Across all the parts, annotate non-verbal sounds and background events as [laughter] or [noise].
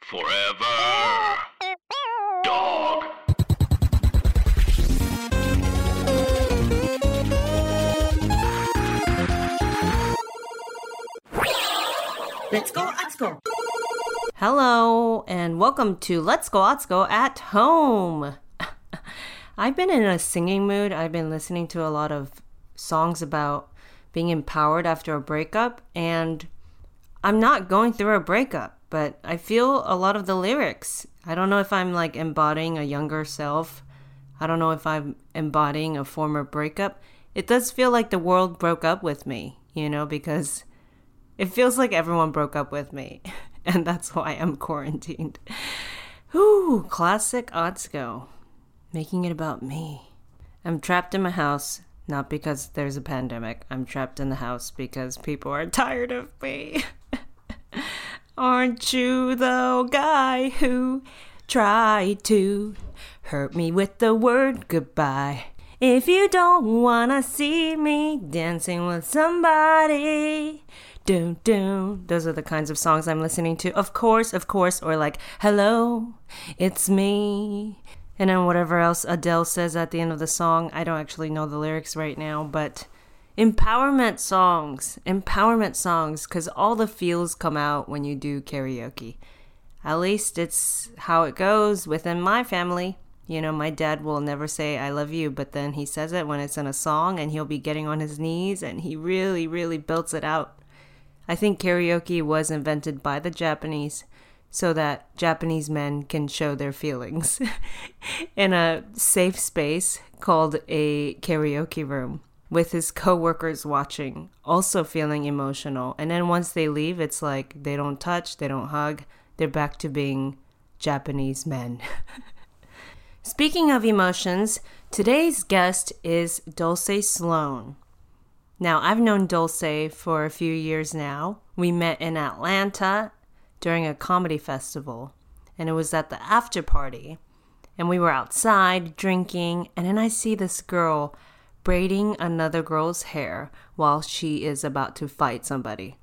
Forever. Dog. Let's go, let's go. Hello, and welcome to Let's Go Atsuko at Home. [laughs] I've been in a singing mood. I've been listening to a lot of songs about being empowered after a breakup, and I'm not going through a breakup, but I feel a lot of the lyrics. I don't know if I'm like embodying a younger self. I don't know if I'm embodying a former breakup. It does feel like the world broke up with me, you know, because it feels like everyone broke up with me. [laughs] And that's why I'm quarantined. Whew, classic Atsuko. Making it about me. I'm trapped in my house, not because there's a pandemic. I'm trapped in the house because people are tired of me. [laughs] Aren't you the guy who tried to hurt me with the word goodbye? If you don't wanna see me dancing with somebody, doom doom. Those are the kinds of songs I'm listening to. Of course, of course, or like, hello, it's me. And then whatever else Adele says at the end of the song. I don't actually know the lyrics right now, but empowerment songs, empowerment songs, because all the feels come out when you do karaoke. At least it's how it goes within my family. You know, my dad will never say I love you, but then he says it when it's in a song and he'll be getting on his knees and he really, really builds it out. I think karaoke was invented by the Japanese so that Japanese men can show their feelings [laughs] in a safe space called a karaoke room with his coworkers watching, also feeling emotional. And then once they leave, it's like they don't touch, they don't hug, they're back to being Japanese men. [laughs] Speaking of emotions, today's guest is Dulce Sloan. Now, I've known Dulce for a few years now. We met in Atlanta during a comedy festival, and it was at the after party. And we were outside drinking, and then I see this girl braiding another girl's hair while she is about to fight somebody.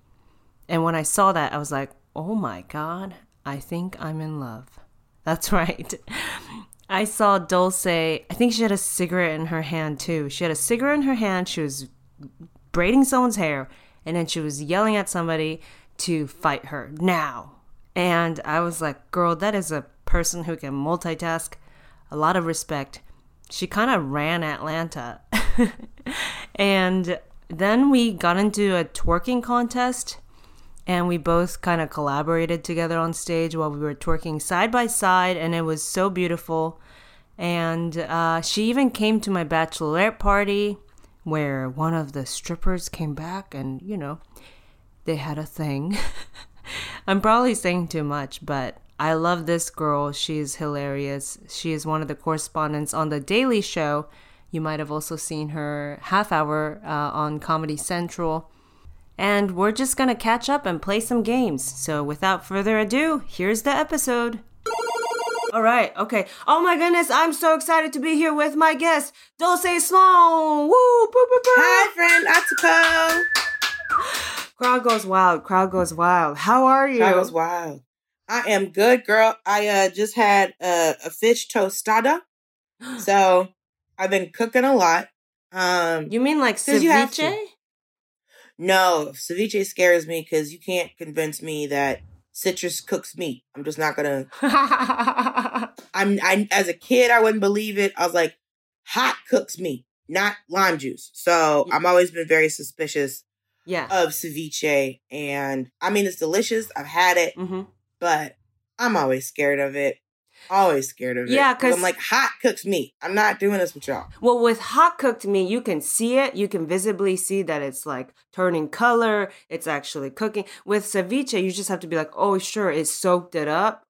And when I saw that, I was like, oh my God, I think I'm in love. [laughs] That's right. I saw Dulce, I think she had a cigarette in her hand too. She had a cigarette in her hand. She was braiding someone's hair, and then she was yelling at somebody to fight her now. And I was like, girl, that is a person who can multitask. A lot of respect. She kind of ran Atlanta. [laughs] [laughs] and then we got into a twerking contest and we both kind of collaborated together on stage while we were twerking side by side and it was so beautiful. And uh, she even came to my bachelorette party where one of the strippers came back and you know they had a thing. [laughs] I'm probably saying too much but i love this girl. She's hilarious. She is one of the correspondents on the daily show you might have also seen her half hour uh, on comedy central and we're just gonna catch up and play some games so without further ado here's the episode all right, okay. Oh my goodness, I'm so excited to be here with my guest, Dulce Sloan. Woo! Boo, boo, boo. Hi, friend Atsuko. Crowd goes wild. Crowd goes wild. How are you? That goes wild. I am good, girl. I uh, just had uh, a fish tostada, [gasps] so I've been cooking a lot. Um, You mean like 'Cause you have ceviche? no, ceviche scares me because you can't convince me that citrus cooks meat. I'm just not gonna. [laughs] I'm I as a kid I wouldn't believe it. I was like, hot cooks meat, not lime juice. So I'm always been very suspicious yeah. of ceviche, and I mean it's delicious. I've had it, hmm but I'm always scared of it. Always scared of it. Yeah, 'cause- I'm like hot cooks meat. I'm not doing this with y'all. Well, with hot cooked meat, you can see it. You can visibly see that it's like turning color. It's actually cooking. With ceviche, you just have to be like, oh, sure, it soaked it up,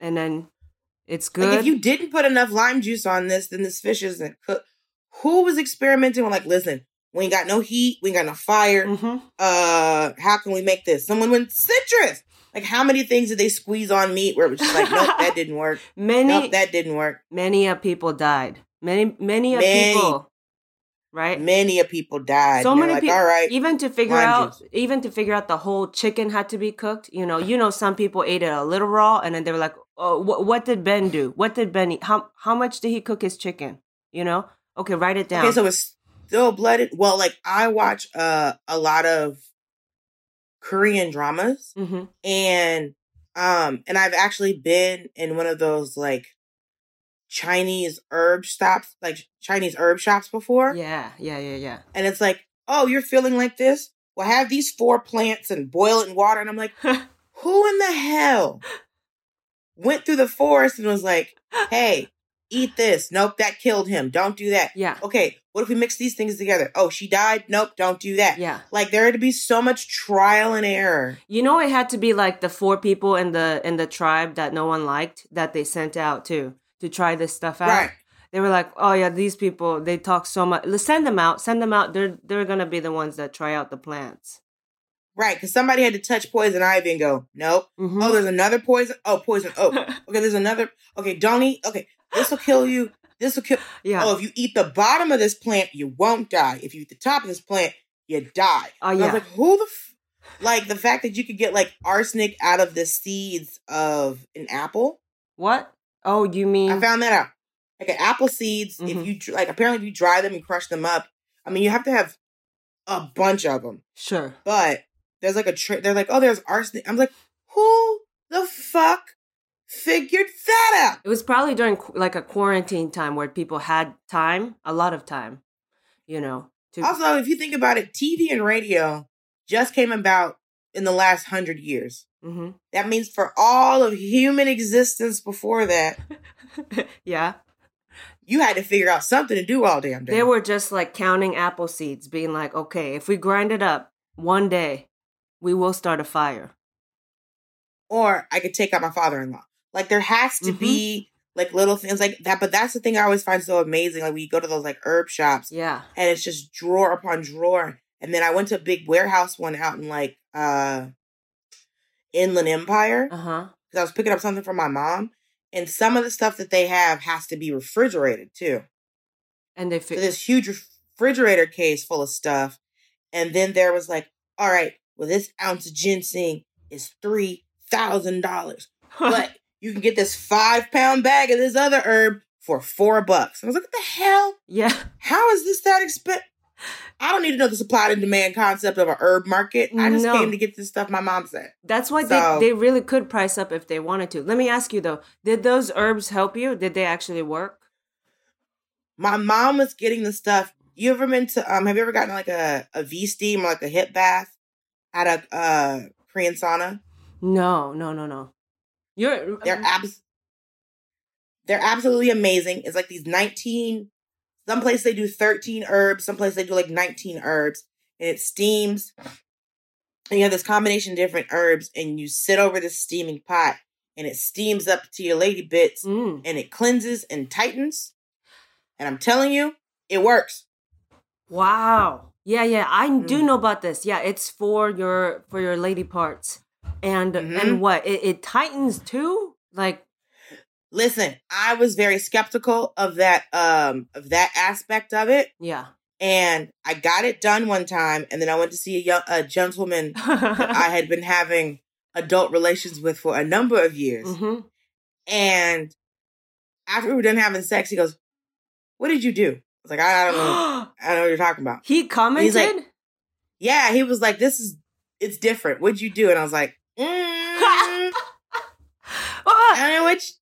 and then it's good. Like if you didn't put enough lime juice on this, then this fish isn't cooked. Who was experimenting with like, listen, we ain't got no heat, we ain't got no fire. hmm Uh, how can we make this? Someone went citrus. Like how many things did they squeeze on meat where it was just like, nope, that [laughs] didn't work. Many, Nope, that didn't work. many of people died. Many, many of Many. people, right? Many of people died. so many like, people all right. even to figure out juice. even to figure out the whole chicken had to be cooked you know you know some people ate it a little raw and then they were like oh wh- what did ben do what did ben eat how, how much did he cook his chicken you know okay write it down Okay, so it's still blooded. Well, like I watch uh a lot of Korean dramas hmm and um and I've actually been in one of those like Chinese herb stops, like Chinese herb shops before. yeah yeah yeah yeah And it's like, oh, you're feeling like this? Well, have these four plants and boil it in water. And I'm like, [laughs] who in the hell went through the forest and was like, hey, eat this? Nope, that killed him. Don't do that. yeah Okay, what if we mix these things together? Oh, she died? Nope, don't do that. yeah Like there had to be so much trial and error. you know it had to be like the four people in the in the tribe that no one liked that they sent out to to try this stuff out Right. they were like oh yeah these people they talk so much let's send them out send them out they're they're gonna be the ones that try out the plants Right, because somebody had to touch poison ivy and go, nope. Mhm. Oh, there's another poison. Oh, poison. Oh, [laughs] okay, there's another. Okay, don't eat. Okay, this will kill you. This will kill. [laughs] yeah Oh, if you eat the bottom of this plant, you won't die. If you eat the top of this plant, you die. Oh, And I was like, who the. F-? Like the fact that you could get like arsenic out of the seeds of an apple. What? Oh, you mean? I found that out. Like an apple seeds, Mhm. if you like, apparently if you dry them and crush them up, I mean, you have to have a bunch of them. sure. But there's like a trick. They're like, oh, there's arsenic. I'm like, who the fuck figured that out? It was probably during like a quarantine time where people had time, a lot of time, you know. To Also, if you think about it, TV and radio just came about in the last hundred years. hmm That means for all of human existence before that, [laughs] yeah. you had to figure out something to do all damn day. They were just like counting apple seeds, being like, okay, if we grind it up one day, we will start a fire. or I could take out my father-in-law. Like there has to Mhm. be like little things like that. But that's the thing I always find so amazing. Like we go to those like herb shops Yeah. and it's just drawer upon drawer. And then I went to a big warehouse one out in like uh Inland Empire Uh huh. because I was picking up something for my mom. And some of the stuff that they have has to be refrigerated too. And they So this huge refrigerator case full of stuff. And then there was like, all right, well, this ounce of ginseng is three thousand dollars. [laughs] But you can get this five pound bag of this other herb for four bucks. I was like, what the hell? yeah. How is this that expensive? I don't need to know the supply and demand concept of a herb market. I just No. came to get this stuff my mom said. That's why So- they, they really could price up if they wanted to. Let me ask you though, did those herbs help you? Did they actually work? My mom was getting the stuff. You ever been to um have you ever gotten like a, a V steam or like a hip bath at a uh Korean sauna? No, no, no, no. You're They're abs they're absolutely amazing. It's like these 19 some place they do 13 herbs, some place they do like 19 herbs, and it steams. And you have this combination of different herbs, and you sit over this steaming pot, and it steams up to your lady bits, Mm. and it cleanses and tightens. And I'm telling you, it works. Wow. Yeah, yeah. I do Mm. know about this. Yeah, it's for your for your lady parts. And Mhm. and what? It, it tightens too? Like Listen, I was very skeptical of that um of that aspect of it, yeah. and I got it done one time, and then I went to see a, young, a gentleman that I had been [laughs] having adult relations with for a number of years. hmm And after we were done having sex, he goes, What did you do? I was like, I, I don't know. [gasps] I don't know what you're talking about. he commented? like- Yeah, he was like, This is, it's different. What'd you do? And I was like, mm! [laughs] I don't know what. You,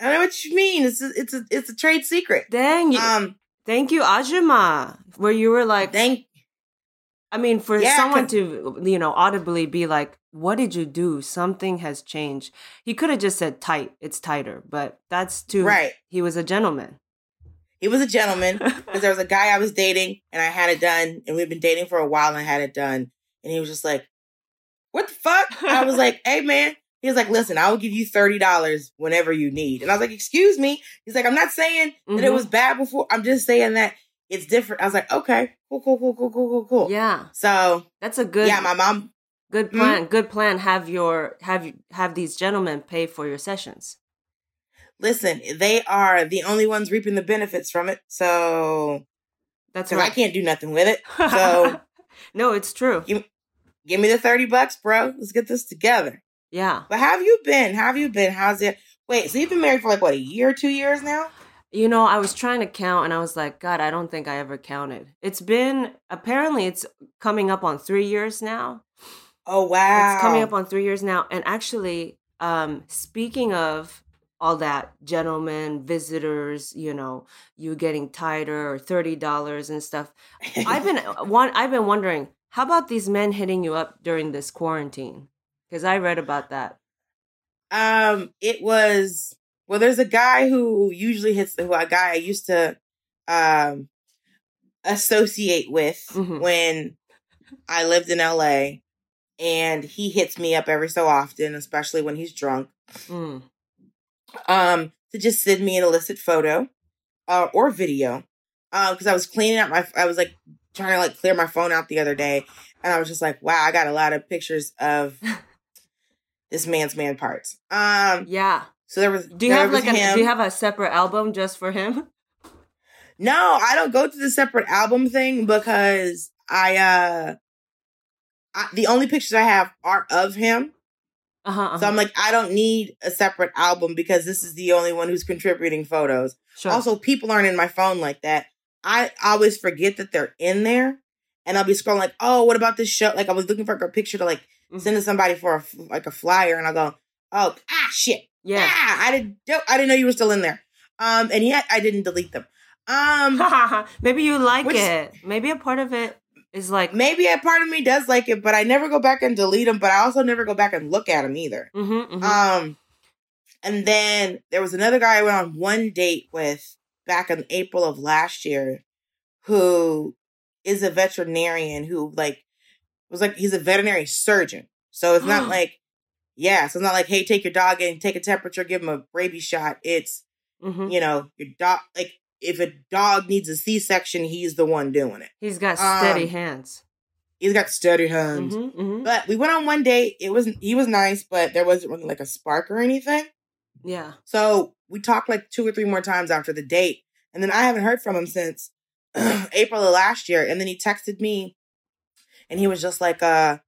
I don't know what you mean. It's a, it's a it's a trade secret. Dang you! Um, Thank you, Ajima. Where you were like, thank I mean, for Yeah, someone to, you know, audibly be like, what did you do? Something has changed. He could have just said tight, it's tighter, but that's too. right. He was a gentleman. He was a gentleman [laughs] because there was a guy I was dating and I had it done, and we've been dating for a while and I had it done, and he was just like, "What the fuck?" I was like, "Hey, man." He was like, "Listen, I will give you thirty dollars whenever you need," and I was like, "Excuse me." He's like, "I'm not saying that it Mhm. was bad before. I'm just saying that it's different." I was like, "Okay, cool, cool, cool, cool, cool, cool, cool." Yeah. So That's a good, yeah, my mom. good Mhm. plan. Good plan. Have your, have, have these gentlemen pay for your sessions. Listen, they are the only ones reaping the benefits from it. So That's because I can't do nothing with it. So [laughs] no, it's true. You- give me the thirty bucks, bro. Let's get this together. Yeah. But have you been? Have you been? How's it? Wait, so you've been married for like what a year, two years now? You know, I was trying to count and I was like, God, I don't think I ever counted. It's been, apparently, it's coming up on three years now. Oh wow, It's coming up on three years now. And actually, um, speaking of all that, gentlemen, visitors, you know, you getting tighter or thirty dollars and stuff. I've been [laughs] one. I've been wondering, how about these men hitting you up during this quarantine? Because I read about that. um, it was well. There's a guy who usually hits who a guy I used to um associate with Mhm. when I lived in LA, and he hits me up every so often, especially when he's drunk. Mm. um to just send me an illicit photo uh, or video um because i was cleaning out my i was like trying to like clear my phone out the other day and i was just like wow i got a lot of pictures of [laughs] this man's man parts um Yeah. so there was Do you have like a. Do you have a separate album just for him? no i don't go to the separate album thing because i uh I, the only pictures i have are of him Uh huh. so i'm like i don't need a separate album because this is the only one who's contributing photos sure. Also, people aren't in my phone like that. I always forget that they're in there, and I'll be scrolling like, "Oh, what about this show?" Like I was looking for a picture to like Mhm. send to somebody for a, like a flyer, and I go, "Oh, ah, shit, yeah. ah, I didn't, I didn't know you were still in there." Um, and yet I didn't delete them. Um, [laughs] Maybe you like Which- it. Maybe a part of it is like. maybe a part of me does like it, but I never go back and delete them. But I also never go back and look at them either. Mhm, mhm. Um, and then there was another guy I went on one date with back in April of last year, who is a veterinarian who like was like he's a veterinary surgeon. So it's not like yeah, so it's not like hey, take your dog and take a temperature, give him a rabies shot. It's Mhm. you know your dog like if a dog needs a C section, he's the one doing it. He's got steady um, hands. He's got steady hands. Mhm, mhm. But we went on one date. It was he was nice, but there wasn't really like a spark or anything. Yeah. So we talked like two or three more times after the date. And then I haven't heard from him since [clears throat] April of last year. And then he texted me and he was just like, uh,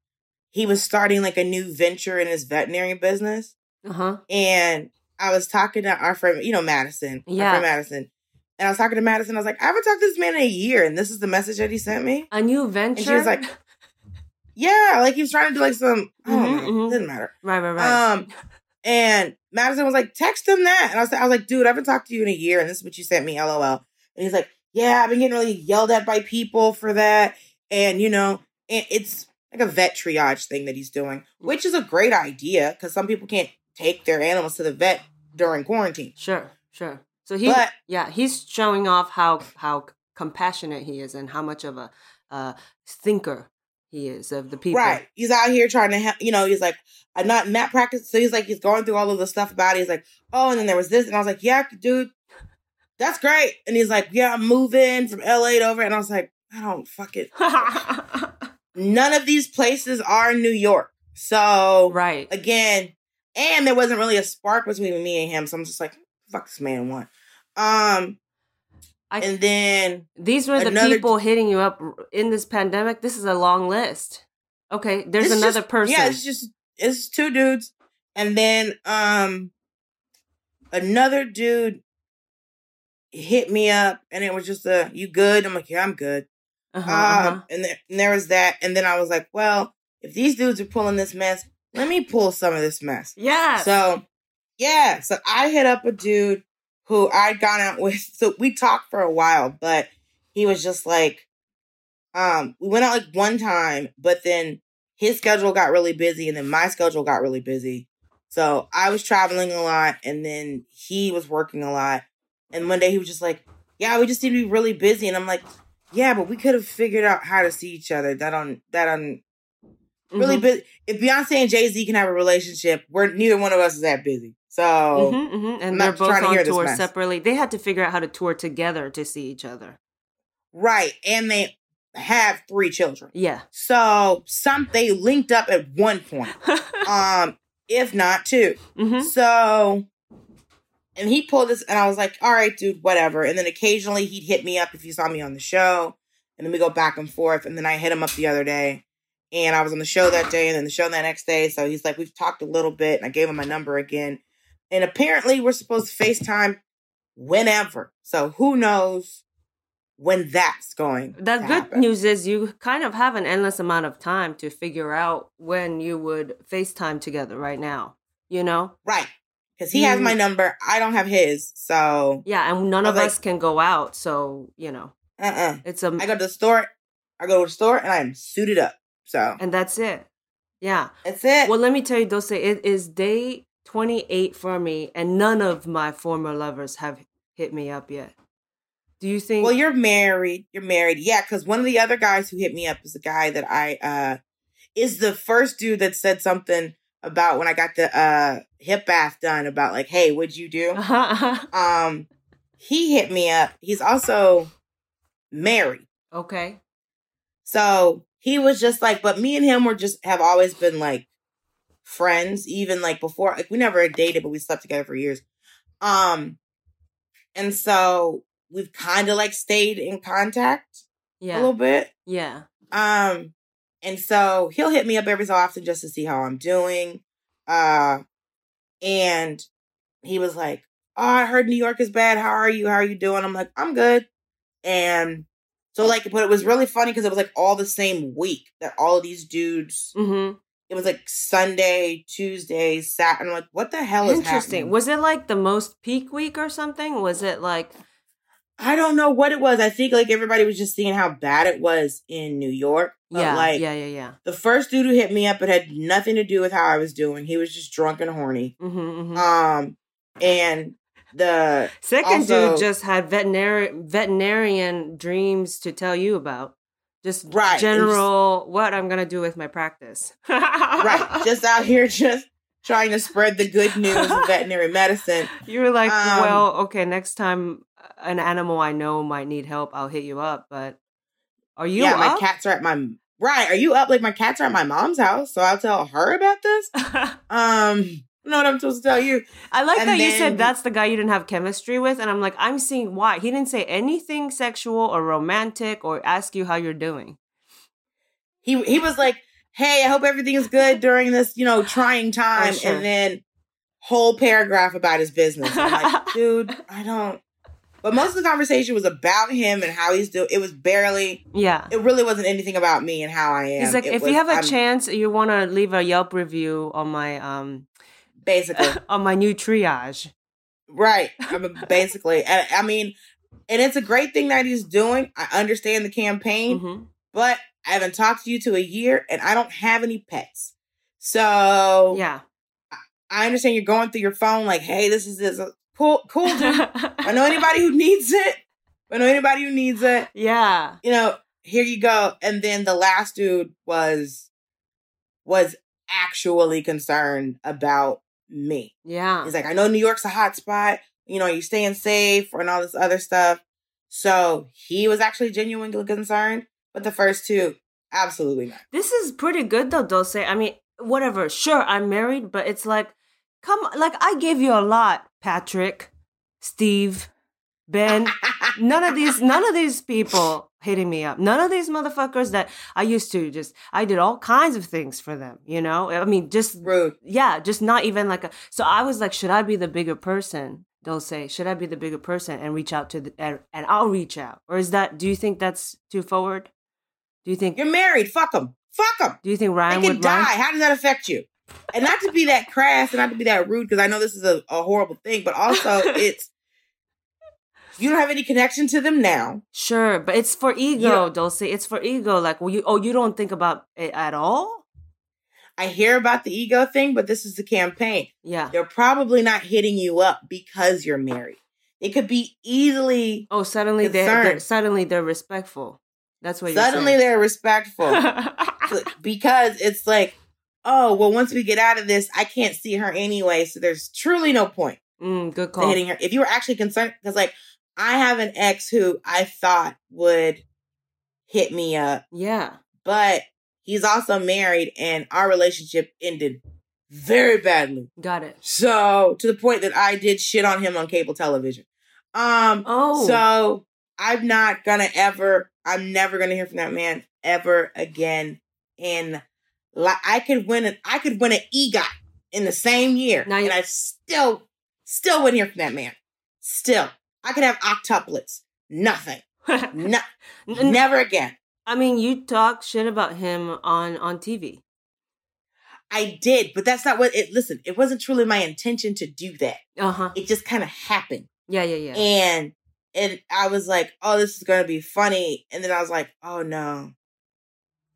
he was starting like a new venture in his veterinary business. Uh huh. And I was talking to our friend, you know, Madison. our Yeah. friend Madison. And I was talking to Madison. I was like, I haven't talked to this man in a year. And this is the message that he sent me. A new venture. And she was like, Yeah, like he was trying to do like some, I don't Mhm, know, mhm. didn't matter. right, right, right. Um, and Madison was like, text him that. And I was, I was like, dude, I haven't talked to you in a year, and this is what you sent me, lol. And he's like, yeah, I've been getting really yelled at by people for that. And, you know, and it's like a vet triage thing that he's doing, which is a great idea because some people can't take their animals to the vet during quarantine. sure, sure. So he, But- yeah, he's showing off how how compassionate he is and how much of a uh, thinker he is of the people. Right. He's out here trying to, help, you know, he's like, I'm not in that practice. So he's like, he's going through all of the stuff about it. He's like, oh, and then there was this. And I was like, yeah, dude, that's great. And he's like, yeah, I'm moving from LA to over. And I was like, I don't fuck it. [laughs] None of these places are New York. So right. again, and there wasn't really a spark between me and him. So I'm just like, fuck this man one. Um, I- and then These were the people hitting you up in this pandemic. This is a long list. Okay, there's another just- person. Yeah, it's just it's two dudes, and then um another dude hit me up, and it was just a "you good?" I'm like, "Yeah, I'm good." uh-huh, Um, uh-huh. and, there, and there was that, and then I was like, "Well, if these dudes are pulling this mess, let me pull some of this mess." Yeah. So Yeah, so I hit up a dude who I'd gone out with. So we talked for a while, but he was just like, um, we went out like one time, but then his schedule got really busy and then my schedule got really busy. So I was traveling a lot and then he was working a lot. And one day he was just like, Yeah, we just need to be really busy. And I'm like, Yeah, but we could have figured out how to see each other. That on that on really Mhm. busy. If Beyonce and Jay Z can have a relationship, we're neither one of us is that busy. So Mhm, mhm. I'm And they're both to on hear tour separately. They had to figure out how to tour together to see each other. right, and they have three children. Yeah. So some they linked up at one point, [laughs] um, if not two. hmm So, and he pulled this, and I was like, all right, dude, whatever. And then occasionally he'd hit me up if he saw me on the show, and then we go back and forth. And then I hit him up the other day, and I was on the show that day, and then the show the next day. So he's like, we've talked a little bit, and I gave him my number again. And apparently, we're supposed to FaceTime whenever. So who knows when that's going? The good happen. news is you kind of have an endless amount of time to figure out when you would FaceTime together right now. You know? right? Because he has my number, I don't have his. So, Yeah, and none of like- us can go out, so you know, uh, uh it's a I go to the store. I go to the store, and I am suited up. So and that's it. Yeah. that's it. Well, let me tell you, Dose, it is day 28 for me, and none of my former lovers have hit me up yet. Do you think? Well, you're married. You're married. Yeah, because one of the other guys who hit me up is a guy that I uh is the first dude that said something about when I got the uh hip bath done about like, hey, what'd you do? [laughs] Um he hit me up. He's also married. okay. So he was just like, but me and him were just have always been like friends, even like before like we never dated, but we slept together for years. Um and so we've kind of like stayed in contact yeah. a little bit. Yeah. Um, and so he'll hit me up every so often just to see how I'm doing. Uh, and he was like, "Oh, I heard New York is bad. How are you? How are you doing?" I'm like, "I'm good." And so like, but it was really funny because it was like all the same week that all of these dudes. Mm-hmm. It was like Sunday, Tuesday, Saturday. I'm like, what the hell is Interesting. happening? Was it like the most peak week or something? Was it like I don't know what it was. I think like everybody was just seeing how bad it was in New York. But yeah, like yeah, yeah, yeah. the first dude who hit me up, it had nothing to do with how I was doing. He was just drunk and horny. Mm-hmm, mm-hmm. Um, and the Second also- dude just had veterinary veterinarian dreams to tell you about. Just Right, general what I'm gonna do with my practice. [laughs] right, just out here, just trying to spread the good news of [laughs] veterinary medicine. you were like, Um, well, okay, next time an animal I know might need help, I'll hit you up. But are you yeah, my cats are at my right. Are you up? Like my cats are at my mom's house, so I'll tell her about this. [laughs] Um, know what I'm supposed to tell you. I like And that you said that's the guy you didn't have chemistry with, and I'm like, I'm seeing why. He didn't say anything sexual or romantic or ask you how you're doing. He he was like, "Hey, I hope everything is good during this, you know, trying [laughs] time." sure. And then whole paragraph about his business. I'm like, [laughs] dude, I don't. But most of the conversation was about him and how he's doing. It was barely. Yeah. It really wasn't anything about me and how I am. He's like, It if was- you have a I'm- chance, you want to leave a Yelp review on my um basically [laughs] on my new triage. right. [laughs] I mean, basically, and I mean, and it's a great thing that he's doing. I understand the campaign, Mhm. but I haven't talked to you to a year, and I don't have any pets. So Yeah. I understand you're going through your phone like, hey, this is this cool, cool, dude. [laughs] I know anybody who needs it. I know anybody who needs it. yeah. You know, here you go. And then the last dude was was actually concerned about me. Yeah. He's like, I know New York's a hot spot. You know, you're staying safe and all this other stuff. So he was actually genuinely concerned. But the first two, absolutely not. This is pretty good though, Dulce. I mean, whatever. Sure, I'm married, but it's like, come, like I gave you a lot, Patrick, Steve, Ben. none of these, none of these people hitting me up. None of these motherfuckers that I used to just. I did all kinds of things for them. You know, I mean, just Rude. yeah, just not even like a. So I was like, should I be the bigger person? They'll say, should I be the bigger person and reach out to the and, and I'll reach out, or is that? Do you think that's too forward? Do you think? You're married. Fuck them. Fuck them. Do you think They Ryan can would die. How does that affect you? and not to be that crass and not to be that rude because I know this is a, a horrible thing, but also [laughs] it's you don't have any connection to them now. Sure, but it's for ego, Dulce. It's for ego. Like, well, you oh, you don't think about it at all. I hear about the ego thing, but this is the campaign. Yeah. They're probably not hitting you up because you're married. It could be easily Oh, suddenly they're, they're suddenly they're respectful. That's what suddenly they're respectful [laughs] because it's like, oh, well, once we get out of this, I can't see her anyway, so there's truly no point mm, good call. hitting her. If you were actually concerned, because like I have an ex who I thought would hit me up, Yeah. but he's also married, and our relationship ended very badly. Got it. So to the point that I did shit on him on cable television. Um. Oh. So I'm not gonna ever. I'm never gonna hear from that man ever again. And like, I could win an. I could win an EGOT in the same year, Now and I still, still wouldn't hear from that man. Still, I could have octuplets. Nothing. [laughs] No, never again. I mean, you talk shit about him on on TV. I did, but that's not what it. Listen, it wasn't truly my intention to do that. Uh huh. It just kind of happened. Yeah, yeah, yeah. And and I was like, oh, this is gonna be funny. And then I was like, oh no,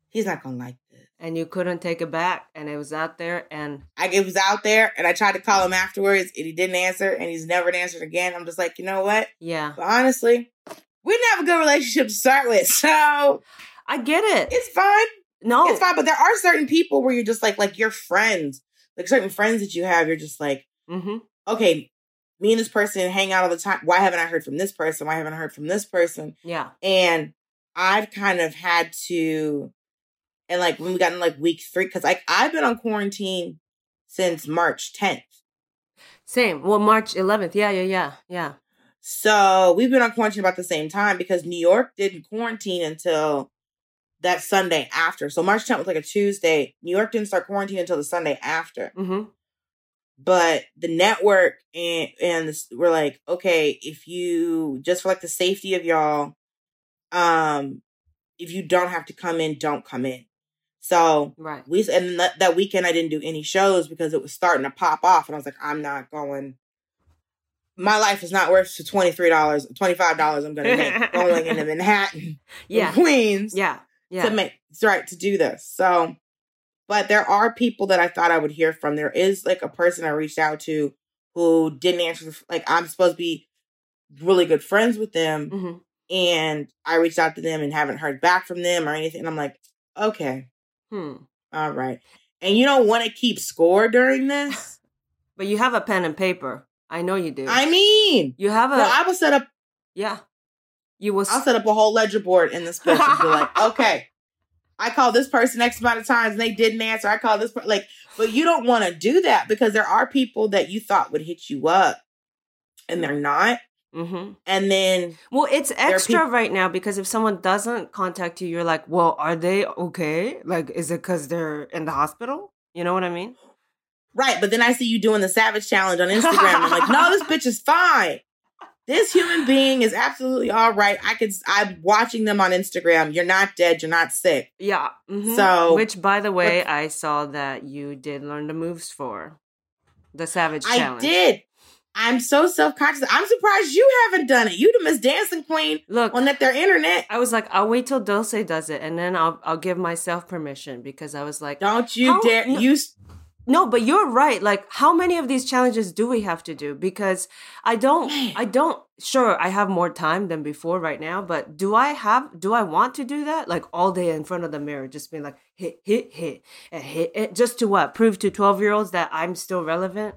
he's not gonna like. And you couldn't take it back, and it was out there, and I it was out there, and I tried to call him afterwards, and he didn't answer, and he's never answered again. I'm just like, you know what? yeah, But honestly, we didn't have a good relationship to start with, [laughs] so I get it. it's fine. no, It's fine. But there are certain people where you're just like, like your friends, like certain friends that you have, you're just like, Mm-hmm. okay, me and this person hang out all the time. Why haven't I heard from this person? Why haven't I heard from this person? Yeah. and I've kind of had to, and like when we got in like week three, because like I've been on quarantine since March 10th. Same. Well, March 11th. Yeah, yeah, yeah, yeah. So we've been on quarantine about the same time because New York didn't quarantine until that Sunday after. So March 10th was like a Tuesday. New York didn't start quarantine until the Sunday after. Mm-hmm. But the network and and this, we're like, okay, if you just for like the safety of y'all, um, if you don't have to come in, don't come in. So Right. we and that, that weekend I didn't do any shows because it was starting to pop off, and I was like, I'm not going. My life is not worth the twenty three dollars, twenty five dollars I'm going to make [laughs] going into Manhattan, [laughs] Yeah. Queens, Yeah. Yeah. to make right to do this. So, but there are people that I thought I would hear from. There is like a person I reached out to who didn't answer. The, like I'm supposed to be really good friends with them, hmm and I reached out to them and haven't heard back from them or anything. And I'm like, okay, Hmm. all right. And you don't want to keep score during [laughs] this. But you have a pen and paper. I know you do. I mean, you have a. no, I will set up. yeah. You will. I'll set up a whole ledger board in this [laughs] and be like, okay, I called this person X amount of times and they didn't answer. I called this per- like, but you don't want to do that because there are people that you thought would hit you up and they're not. Hmm And then Well, it's extra right now because if someone doesn't contact you, you're like, well, are they okay? Like, is it because they're in the hospital? You know what I mean? right, but then I see you doing the savage challenge on Instagram. and I'm like, no, this [laughs] bitch is fine. This human being is absolutely all right. I could. I'm watching them on Instagram. You're not dead. You're not sick. Yeah. mhm. So- which, by the way, I saw that you did learn the moves for the Savage I Challenge. I did. I'm so self conscious. I'm surprised you haven't done it. You the Miss Dancing Queen Look, on that their internet. I was like, I'll wait till Dulce does it, and then I'll I'll give myself permission because I was like, Don't you dare no- you. No, but you're right. Like, how many of these challenges do we have to do? Because I don't, I don't, sure, I have more time than before right now, but do I have, do I want to do that? Like, all day in front of the mirror, just being like, hit, hit, hit, and hit, it, just to what? Prove to 12 year olds that I'm still relevant?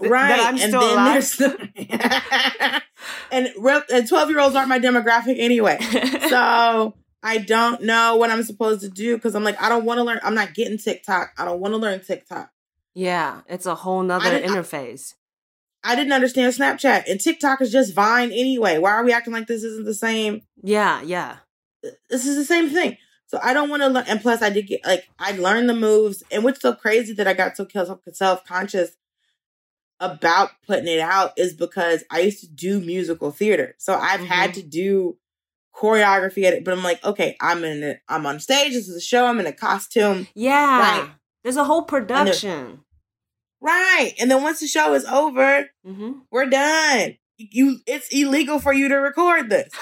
Right, That I'm and still then alive? there's the, [laughs] and re- and twelve year olds aren't my demographic anyway. [laughs] So I don't know what I'm supposed to do because I'm like I don't want to learn. I'm not getting TikTok. I don't want to learn TikTok. yeah, it's a whole nother didn't- I- interface. I didn't understand Snapchat and TikTok is just Vine anyway. Why are we acting like this isn't the same? yeah, yeah. This is the same thing. So I don't want to learn. And plus, I did get like I learned the moves, and what's so crazy that I got so self conscious about putting it out is because I used to do musical theater, so I've had to do choreography at it. But I'm like, okay, I'm in it. I'm on stage. This is a show. I'm in a costume. Yeah. Right. There's a whole production. Right. And then once the show is over, hmm we're done. You it's illegal for you to record this.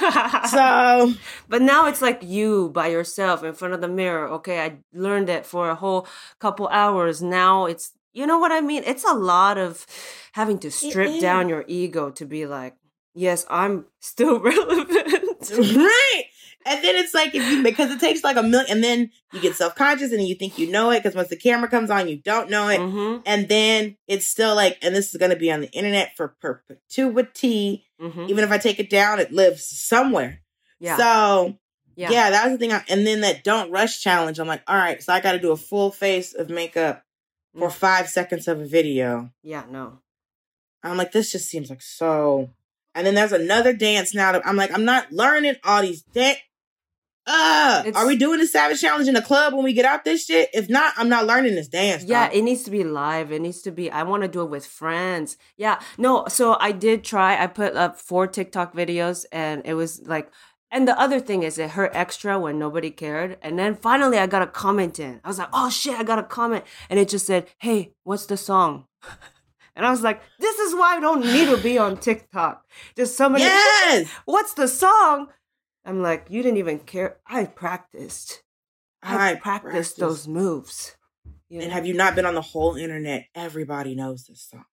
So [laughs] but now it's like you by yourself in front of the mirror. Okay, I learned it for a whole couple hours. Now it's you know what I mean? It's a lot of having to strip down your ego to be like, yes, I'm still [laughs] relevant. [laughs] right. And then it's like if you because it takes like a million and then you get self-conscious and you think you know it because once the camera comes on you don't know it. hmm And then it's still like, and this is gonna be on the internet for perpetuity. hmm Even if I take it down, it lives somewhere. Yeah. So yeah. yeah. that was the thing. I, and then that don't rush challenge. I'm like, all right, so I got to do a full face of makeup for five seconds of a video. Yeah, no. I'm like, this just seems like so. And then there's another dance now. That I'm like, I'm not learning all these dance. Uh, It's- are we doing the Savage Challenge in the club when we get out this shit? If not, I'm not learning this dance. Yeah, dog. it needs to be live. It needs to be. I want to do it with friends. Yeah, no. So I did try. I put up four TikTok videos, and it was like. And the other thing is, it hurt extra when nobody cared. And then finally, I got a comment in. I was like, "Oh shit!" I got a comment, and it just said, "Hey, what's the song?" [laughs] And I was like, "This is why I don't need to be on [laughs] TikTok." Just somebody, yes. [laughs] "What's the song?" I'm like, "You didn't even care. I practiced. I, I practiced, practiced. those moves." You And know? have you not been on the whole internet? Everybody knows this song.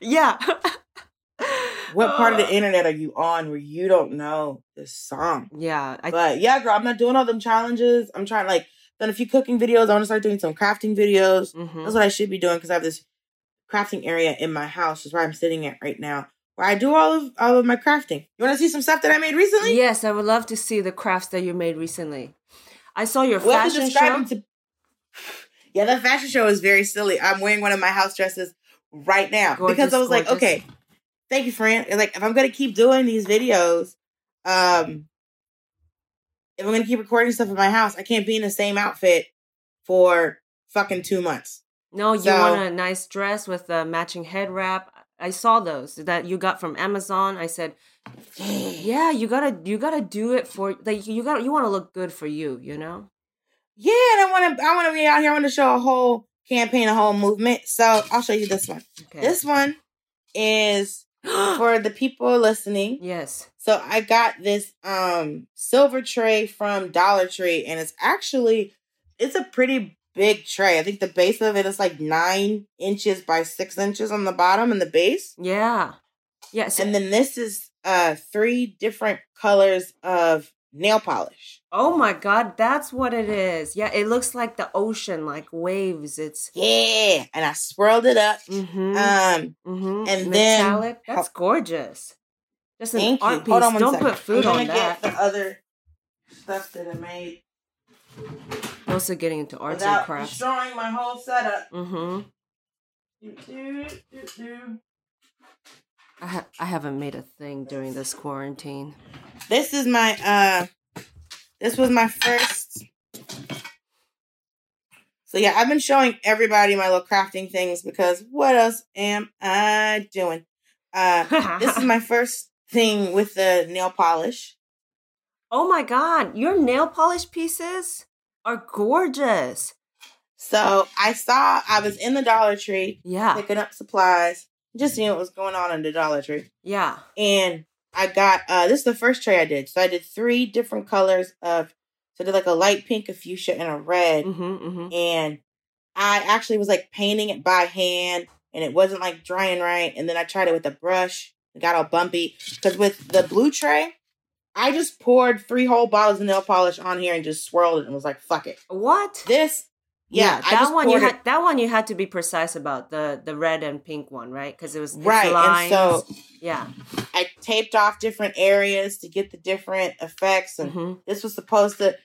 yeah. What part of Uh. the internet are you on where you don't know this song? Yeah, I But yeah, girl, I'm not doing all them challenges. I'm trying like done a few cooking videos. I want to start doing some crafting videos. mhm. That's what I should be doing because I have this crafting area in my house, is where I'm sitting at right now, where I do all of all of my crafting. You want to see some stuff that I made recently? Yes, I would love to see the crafts that you made recently. I saw your We'll fashion show. to- [sighs] Yeah, that fashion show is very silly. I'm wearing one of my house dresses right now because I was like, okay, thank you, friend. Like, if I'm gonna keep doing these videos, um, if I'm gonna keep recording stuff in my house, I can't be in the same outfit for fucking two months. no, you so- want a nice dress with a matching head wrap. I saw those that you got from Amazon. I said, "Yeah, you gotta, you gotta do it for like you got, to you want to look good for you, you know." Yeah, and I want to. I want to be out here. I want to show a whole campaign, a whole movement. So I'll show you this one. Okay. This one is [gasps] for the people listening. yes. So I got this um silver tray from Dollar Tree, and it's actually it's a pretty big tray. I think the base of it is like nine inches by six inches on the bottom and the base. Yeah. Yes. And then this is uh three different colors of nail polish. Oh my God, that's what it is. Yeah, it looks like the ocean, like waves. It's. Yeah, and I swirled it up. Mm-hmm. Um, Mm-hmm. and then- That's gorgeous. Just an thank you. art piece. Hold on Don't second. put food I'm on gonna that. get the other stuff that I made Also getting into arts and crafts. destroying my whole setup. Mm-hmm. Do, do, do, do. I ha- I haven't made a thing during this quarantine. This is my uh this was my first So yeah, I've been showing everybody my little crafting things because what else am I doing? Uh this is [laughs] my first thing with the nail polish. oh my god, your nail polish pieces are gorgeous. So I saw I was in the Dollar Tree Yeah, picking up supplies, just seeing what was going on in the Dollar Tree. yeah. and I got uh this is the first tray I did. So I did three different colors of so I did like a light pink, a fuchsia, and a red. Mm-hmm, mm-hmm. And I actually was like painting it by hand and it wasn't like drying right. And then I tried it with a brush. It got all bumpy. Because with the blue tray, I just poured three whole bottles of nail polish on here and just swirled it and was like, fuck it. What? This yeah, I that one you it- had. That one you had to be precise about the the red and pink one, right? Because it was Right, and so yeah. I taped off different areas to get the different effects and hmm this was supposed to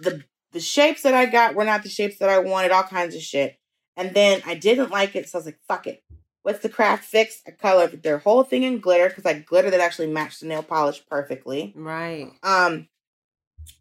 the the shapes that I got were not the shapes that I wanted, all kinds of shit. And then I didn't like it, so I was like, fuck it. What's the craft fix? I colored their whole thing in glitter because I glitter that actually matched the nail polish perfectly. Right. Um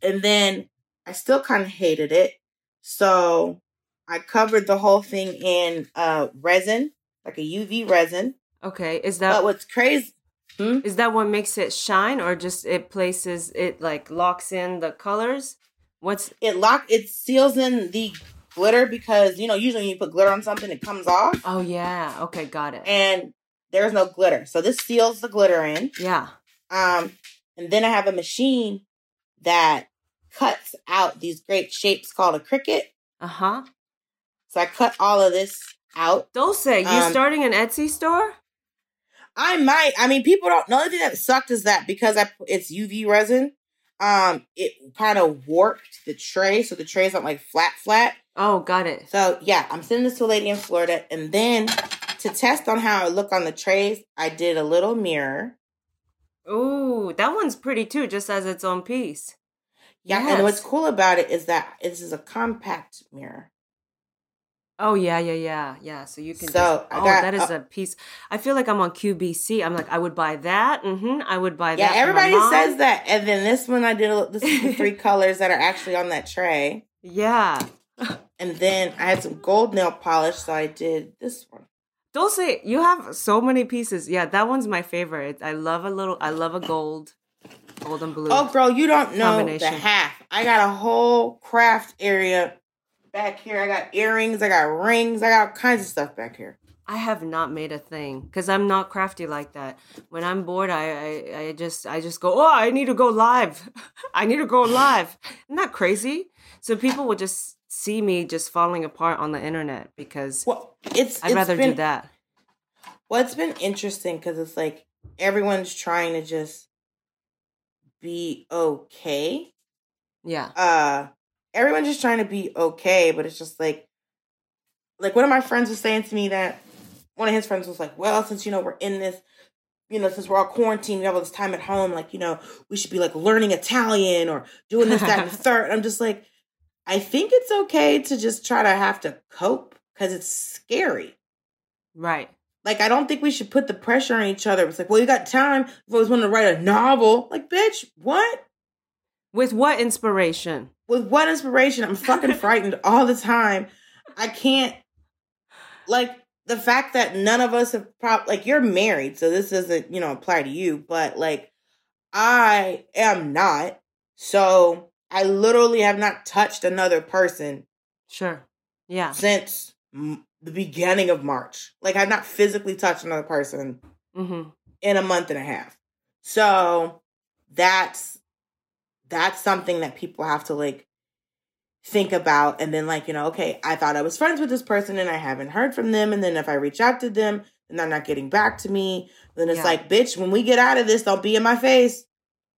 and then I still kind of hated it. So I covered the whole thing in uh resin, like a UV resin. Okay. Is that But that what's crazy is that what makes it shine, or just it places it like locks in the colors? What's it lock it seals in the glitter because you know usually when you put glitter on something it comes off Oh yeah. Okay, got it. and there's no glitter. So this seals the glitter in. yeah. Um, and then I have a machine that cuts out these great shapes called a Cricut. Uh huh. So I cut all of this out. Dulce, you Um, starting an Etsy store? I might. I mean, people don't. The only thing that sucked is that because I it's UV resin, um, it kind of warped the tray, so the tray's not like flat, flat. Oh, got it. So yeah, I'm sending this to a lady in Florida, and then to test on how it look on the trays, I did a little mirror. Ooh, that one's pretty too, just as its own piece. Yeah, and what's cool about it is that this is a compact mirror. Oh yeah, yeah, yeah, yeah. So you can. So, just, oh, got- that is uh, a piece. I feel like I'm on QVC. I'm like, I would buy that. Mm-hmm. I would buy Yeah, that. my everybody says that, and then this one I did. A, this is the three [laughs] colors that are actually on that tray, Yeah. and then I had some gold nail polish, so I did this one. Dulce, you have so many pieces. Yeah, that one's my favorite. I love a little. I love a gold, gold and blue. Oh, girl, you don't know the half. I got a whole craft area back here. I got earrings, I got rings, I got all kinds of stuff back here. I have not made a thing because I'm not crafty like that. When I'm bored, I, I I just I just go. Oh, I need to go live. [laughs] I need to go live. Isn't that crazy? So people will just see me just falling apart on the internet because Well, it's I'd it's rather been, do that. Well, it's been interesting because it's like everyone's trying to just be okay. Yeah. uh everyone's just trying to be okay but it's just like like one of my friends was saying to me that one of his friends was like well since you know we're in this you know since we're all quarantined we have all this time at home like you know we should be like learning italian or doing this that and the [laughs] third. And i'm just like i think it's okay to just try to have to cope because it's scary. Right. like i don't think we should put the pressure on each other. It's like well you got time. If i was wanting to write a novel. Like bitch what? With what inspiration? With what inspiration i'm fucking [laughs] frightened all the time i can't like the fact that none of us have prob like you're married so this doesn't you know apply to you but like i am not so i literally have not touched another person Sure. Yeah. since m- the beginning of march like i've not physically touched another person Mm-hmm. in a month and a half. So that's that's something that people have to like think about and then like, you know, okay, I thought I was friends with this person and I haven't heard from them and then if I reach out to them and they're not getting back to me, then it's Yeah. like, bitch, when we get out of this, don't be in my face.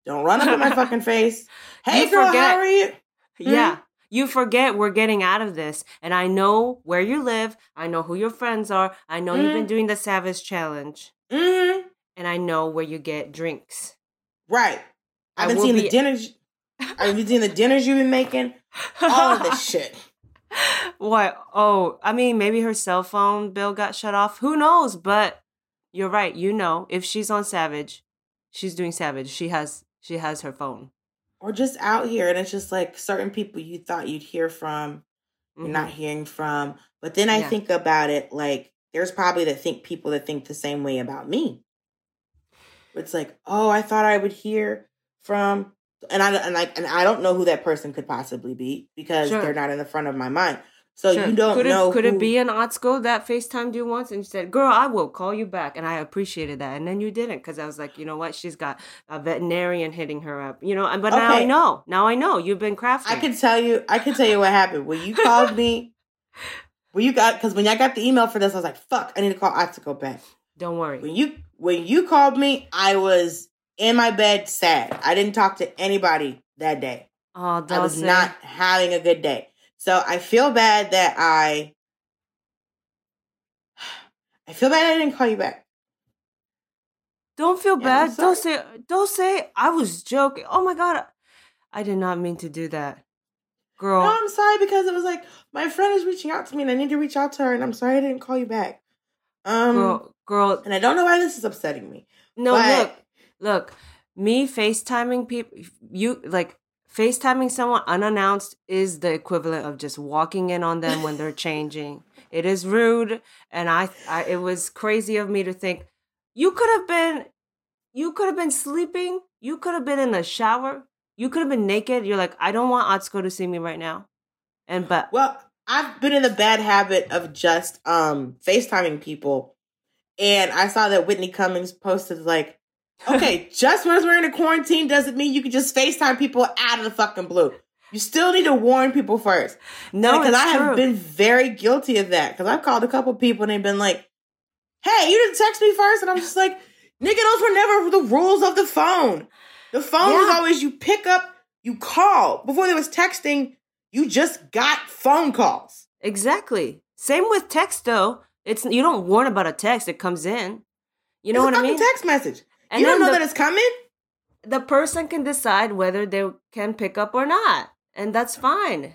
Don't run up in my fucking [laughs] face. Hey You girl, forget- how are you? Yeah. You forget we're getting out of this. And I know where you live. I know who your friends are. I know you've been Mhm. doing the Savage Challenge. Mm-hmm. And I know where you get drinks. Right. I been will seeing be- the dinners. I've been seeing the dinners you've been making. All of this [laughs] shit. What? Oh, I mean, maybe her cell phone bill got shut off. Who knows? But you're right. You know, if she's on Savage, she's doing Savage. She has she has her phone. or just out here and it's just like certain people you thought you'd hear from you're not Mhm. hearing from but then i Yeah. think about it like there's probably that think people that think the same way about me it's like oh i thought i would hear from and i and like and i don't know who that person could possibly be because Sure. they're not in the front of my mind so Sure. you don't could know It, could who- it be an Atsuko that FaceTimed you once and you said, "Girl, I will call you back," and I appreciated that, and then you didn't because I was like, you know what? She's got a veterinarian hitting her up, you know. and- But now I know. Now I know you've been crafting. i can tell you i can tell you what happened when you called me [laughs] when you got because when i got the email for this i was like fuck i need to call Atsuko back Don't worry. when you when you called me, I was in my bed sad. I didn't talk to anybody that day. Oh, I was not having a good day. So I feel bad that I [sighs] I feel bad I didn't call you back. Don't feel Yeah, bad. Don't say. Don't say. I was joking. Oh my god, I did not mean to do that, girl. No, I'm sorry because it was like my friend is reaching out to me and I need to reach out to her and I'm sorry I didn't call you back. Um girl, girl. and I don't know why this is upsetting me. No, look, look. Me FaceTiming people. You like FaceTiming someone unannounced is the equivalent of just walking in on them when they're [laughs] changing. It is rude, and I, I. It was crazy of me to think you could have been, you could have been sleeping. You could have been in the shower. You could have been naked. You're like, I don't want Atsuko to see me right now. And but Well, I've been in the bad habit of just um FaceTiming people. And I saw that Whitney Cummings posted like, okay, [laughs] just because we're in a quarantine doesn't mean you can just FaceTime people out of the fucking blue. You still need to warn people first. No, because I have been very guilty of that. Because I've called a couple people and they've been like, "Hey, you didn't text me first. and I'm just like, "Nigga, those were never the rules of the phone. The phone was always you pick up, you call. Before there was texting, you just got phone calls. Exactly. Same with text though. It's you don't warn about a text; it comes in. You know It's what I mean? Text message. And you don't know the- that it's coming. the person can decide whether they can pick up or not, and that's fine.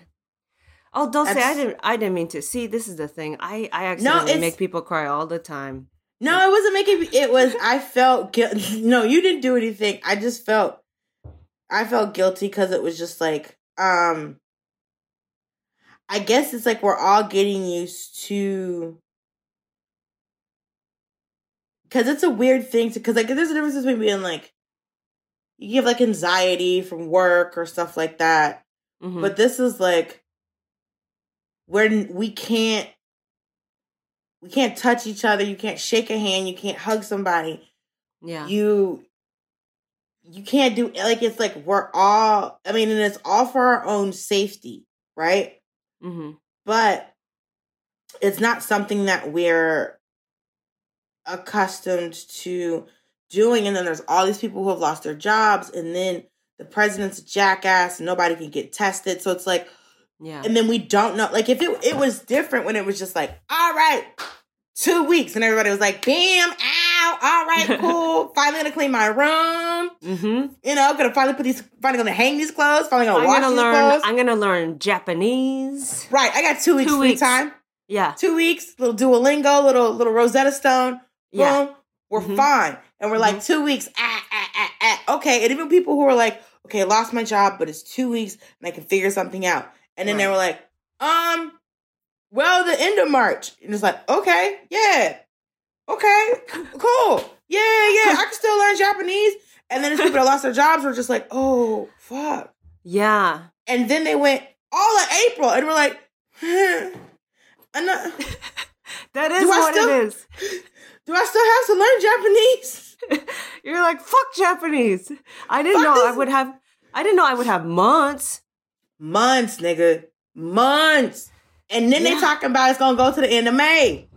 Oh, don't say I didn't. I didn't mean to. See, this is the thing. I I No, accidentally it's- make people cry all the time. No, it wasn't making. It was. I felt guilty. [laughs] No, you didn't do anything. I just felt. I felt guilty because it was just like, um. I guess it's like we're all getting used to. Because it's a weird thing to. Because like, there's a difference between being like. You have like anxiety from work or stuff like that, Mhm. but this is like. Where we can't we can't touch each other you can't shake a hand you can't hug somebody yeah, you you can't do like it's like we're all i mean and it's all for our own safety right hmm but it's not something that we're accustomed to doing and then there's all these people who have lost their jobs and then the president's a jackass nobody can get tested so it's like yeah, and then we don't know. Like if it it was different when it was just like, all right, two weeks, and everybody was like, bam, ow, all right, [laughs] cool. finally gonna clean my room. hmm You know, gonna finally put these, finally gonna hang these clothes. Finally gonna I'm wash gonna these learn. clothes. I'm gonna learn Japanese. right, I got two weeks Two free weeks. time. Yeah, Two weeks, little Duolingo, little little Rosetta Stone. Boom, Yeah. we're Mhm. fine. And we're like two weeks. Ah, ah, ah, ah. Okay, and even people who are like, okay, I lost my job, but it's two weeks and I can figure something out. And then they were like, um, well, the end of March. And it's like, okay, yeah, okay, cool, yeah, yeah, I can still learn Japanese. And then there's people that lost their jobs were just like, oh fuck. yeah. And then they went all of April, and we're like, I'm not, [laughs] That is what still- it is. Do I still have to learn Japanese? [laughs] You're like fuck Japanese. I didn't Fuck know I would have. I didn't know I would have months. Months, nigga, months. And then they Yeah. talking about it's gonna go to the end of May.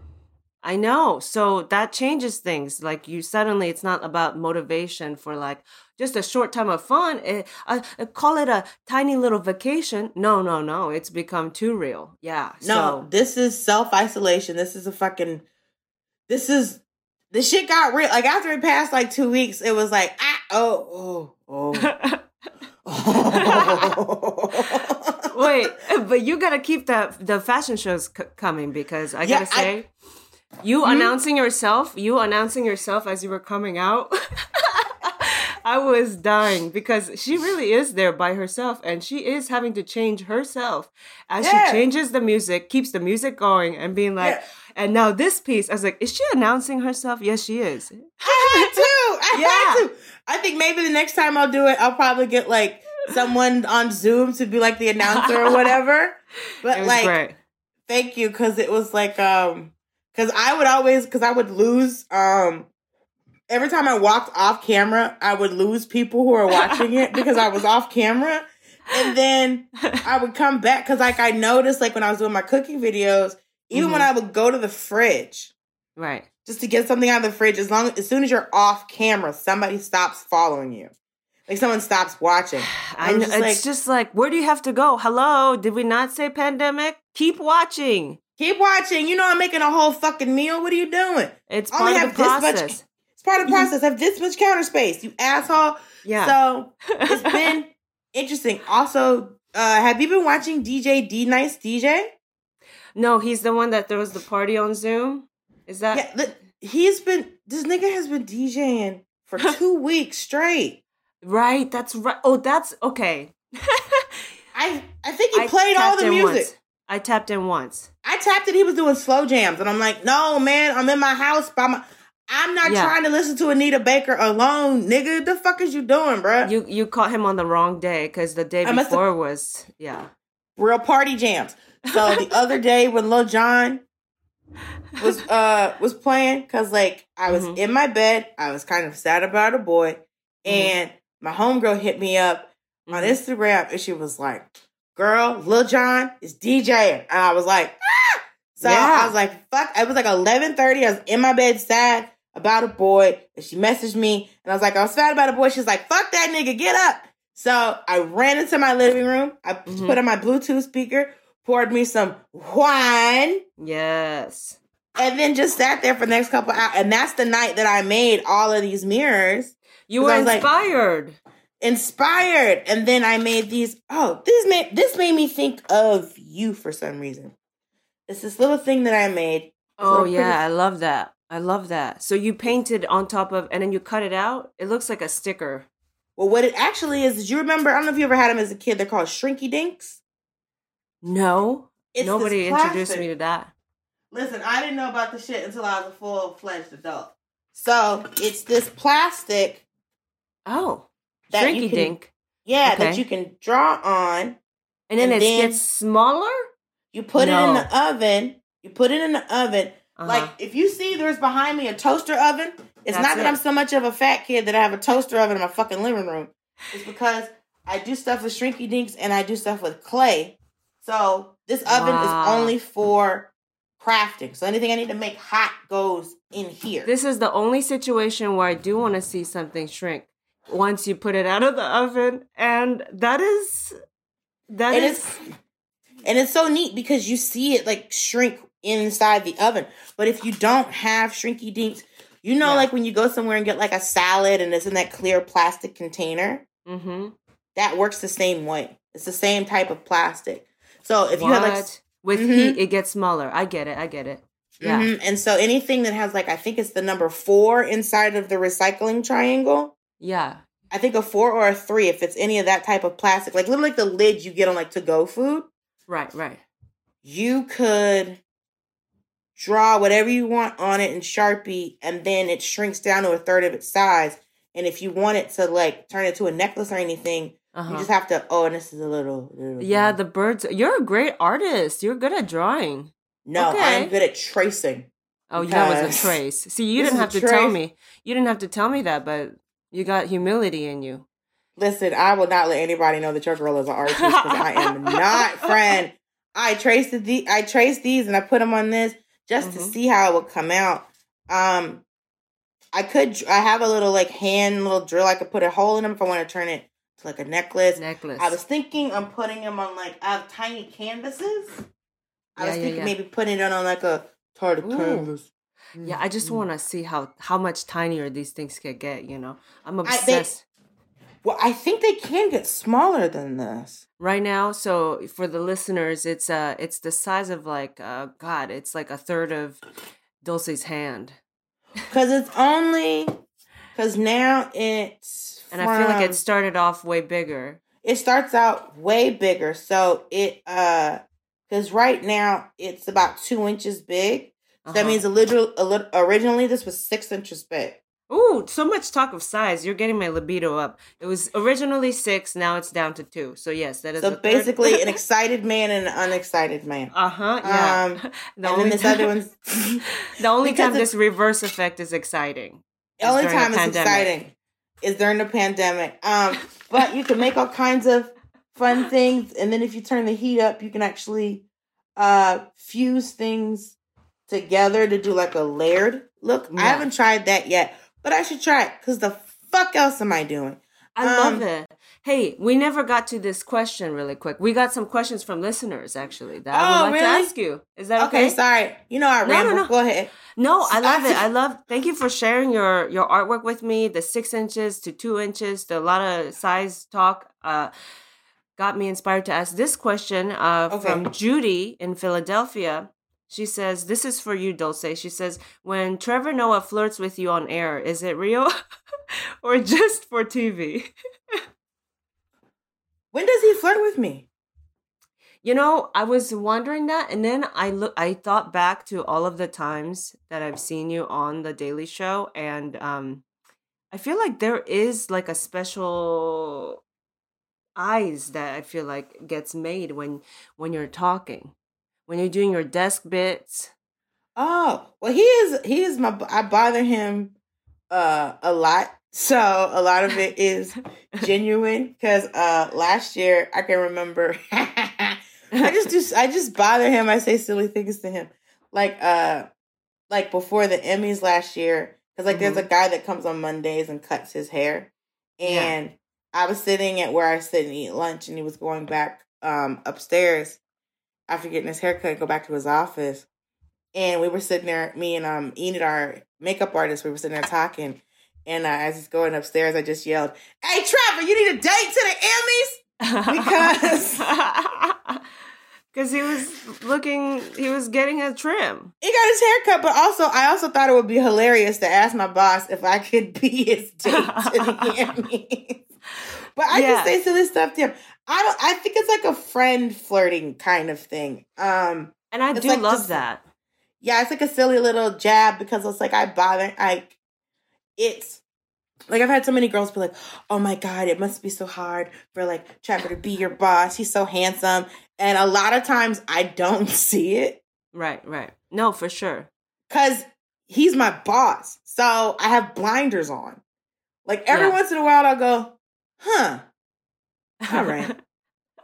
I know. So that changes things. Like you suddenly, it's not about motivation for like just a short time of fun. Eh, uh, uh, call it a tiny little vacation. No, no, no. It's become too real. Yeah. No, So, this is self isolation. This is a fucking. This is the shit got real. Like after it passed like two weeks, it was like ah oh oh oh. [laughs] wait, but you gotta keep the the fashion shows c- coming because I gotta I- say, you announcing yourself, you announcing yourself as you were coming out. [laughs] I was dying because she really is there by herself and she is having to change herself as Yeah. she changes the music, keeps the music going, and being like, Yeah. and now this piece, I was like, is she announcing herself? Yes, she is. I had to. I Yeah. had to. I think maybe the next time I'll do it, I'll probably get like someone on Zoom to be like the announcer or whatever. [laughs] But like, great. thank you because it was like um because I would always because I would lose um every time I walked off camera I would lose people who are watching it [laughs] because I was off camera and then I would come back because like I noticed like when I was doing my cooking videos even when mm-hmm. I would go to the fridge Right. just to get something out of the fridge as long as soon as you're off camera somebody stops following you like someone stops watching [sighs] I know, just it's like- just like, where do you have to go? Hello, did we not say pandemic? Keep watching. keep watching you know I'm making a whole fucking meal what are you doing It's Only part of the much- process. It's part of the process. Have this much counter space, you asshole. Yeah. So it's been [laughs] interesting. Also, uh, have you been watching DJ D Nice DJ? no, he's the one that throws the party on Zoom. Is that? Yeah, li- he's been. This nigga has been DJing for [laughs] two weeks straight. Right. That's right. Oh, that's okay. [laughs] I I think he I played all the music. Once. I tapped in once. I tapped it. He was doing slow jams, and I'm like, no, man, I'm in my house by my. I'm not Yeah. trying to listen to Anita Baker alone, nigga. The fuck is you doing, bro? You you caught him on the wrong day because the day before was yeah. real party jams. So the [laughs] other day when Lil Jon was uh [laughs] was playing, cause like I was Mhm. in my bed, I was kind of sad about a boy, Mm-hmm. and my homegirl hit me up on Mhm. Instagram and she was like, Girl, Lil Jon is DJing. And I was like, ah! So Yeah. I was like, fuck. It was like 11.30. I was in my bed sad about a boy. And she messaged me. And I was like, I was sad about a boy. She's like, fuck that nigga, get up. So I ran into my living room. I Mhm. put on my Bluetooth speaker, poured me some wine, Yes. and then just sat there for the next couple hours. And that's the night that I made all of these mirrors You were I was like- inspired. inspired and then i made these oh this made this made me think of you for some reason it's this little thing that i made oh pretty- yeah, I love that. I love that. So you painted on top of, and then you cut it out. It looks like a sticker. well what it actually is is you remember i don't know if you ever had them as a kid they're called shrinky dinks No, It's nobody introduced me to that. listen i didn't know about the shit until i was a full-fledged adult so it's this plastic Oh, That shrinky can- dink, yeah that you can draw on and then and it then- gets smaller. you put it in the oven you put it in the oven Uh-huh. Like if you see there's behind me a toaster oven, it's That's not that it. I'm so much of a fat kid that I have a toaster oven in my fucking living room. It's because I do stuff with shrinky dinks and I do stuff with clay. So this oven Wow. is only for crafting. So anything I need to make hot goes in here. This is the only situation where I do want to see something shrink once you put it out of the oven, and that is that and is it's and it's so neat because you see it like shrink inside the oven. But if you don't have shrinky dinks, you know, Yeah. like when you go somewhere and get like a salad and it's in that clear plastic container. mm-hmm. that works the same way. It's the same type of plastic. So if you have like, What? with Mhm. heat, it gets smaller. I get it. I get it. Yeah. Mhm. and so anything that has like, I think it's the number four inside of the recycling triangle. Yeah. I think a four or a three if it's any of that type of plastic, like literally like the lid you get on like to go food. Right. Right. You could draw whatever you want on it in Sharpie, and then it shrinks down to a third of its size. And if you want it to like turn it to a necklace or anything, you Uh-huh. just have to. Oh, and this is a little. little Yeah. The birds. You're a great artist. You're good at drawing. no, okay. I'm good at tracing. Oh, that was a trace. See, you didn't have to a tell me. You didn't have to tell me that, but you got humility in you. Listen, I will not let anybody know that your girl is an artist because I am [laughs] not, friend. I traced the I traced these and I put them on this just to Mhm. see how it would come out. Um, I could I have a little like hand little drill. I could put a hole in them if I want to turn it to like a necklace. Necklace. I was thinking I'm putting them on like I have tiny canvases. I Yeah, was yeah, thinking yeah. maybe putting it on like a Ooh. canvas. yeah, I just want to see how how much tinier these things could get. You know, I'm obsessed Well, I think they can get smaller than this. right now. So for the listeners, it's uh it's the size of like uh God, it's like a third of Dulce's hand, Cause it's only cause now it's and I feel like it started off way bigger. it starts out way bigger. So it uh because right now it's about two inches big. So That Uh-huh. means a little, a little originally this was six inches big. Ooh, so much talk of size. You're getting my libido up. It was originally six, now it's down to two. So yes, that is So basically an [laughs] excited man and an unexcited man. Uh huh. Yeah. Um, [laughs] the and only then this time, other one's [laughs] the only time this reverse effect is exciting. the only time it's exciting is during the pandemic. Um, but you can make all kinds of fun things, and then if you turn the heat up, you can actually uh fuse things together to do like a layered look. I haven't tried that yet, but I should try it because the fuck else am I doing? I love Um, it. Hey, we never got to this question really quick. We got some questions from listeners actually that I Oh, would like really? to ask you. Is that okay? Okay, sorry. You know I No, no, ramble. no. Go ahead. No, I [laughs] love it. I- I love. Thank you for sharing your your artwork with me. The six inches to two inches, a lot of size talk. Uh, got me inspired to ask this question. Uh, Okay. from Judy in Philadelphia. She says, "This is for you, Dulce." She says, "When Trevor Noah flirts with you on air, is it real [laughs] or just for TV?" [laughs] When does he flirt with me? You know, I was wondering that, and then I look. I thought back to all of the times that I've seen you on the Daily Show, and um, I feel like there is like a special eyes that I feel like gets made when when you're talking. When you're doing your desk bits. Oh, well, he is he is my I bother him uh a lot. So a lot of it is genuine because uh last year I can remember [laughs] I just do I just bother him. I say silly things to him. Like uh like before the Emmys last year cuz like there's a guy that comes on Mondays and cuts his hair. And I was sitting at where I sit and eat lunch and he was going back um upstairs after getting his haircut, go back to his office. And we were sitting there, me and um Enid, our makeup artist, we were sitting there talking. And uh, as he's going upstairs, I just yelled, "Hey, Trevor, you need a date to the Emmys because [laughs] because he was looking, he was getting a trim. he got his haircut." But also, I also thought it would be hilarious to ask my boss if I could be his date to the [laughs] Emmys. But I Yeah. just say silly stuff to him. I don't. I think it's like a friend flirting kind of thing. Um, And I do like love just- that. yeah, it's like a silly little jab because it's like I bother like it's like I've had so many girls be like, "Oh my god, it must be so hard for like Trevor to be your boss. He's so handsome." And a lot of times I don't [laughs] see it Right, right. No, for sure. cuz he's my boss. So I have blinders on. Like every Yeah. once in a while I'll go, "Huh, [laughs] All right.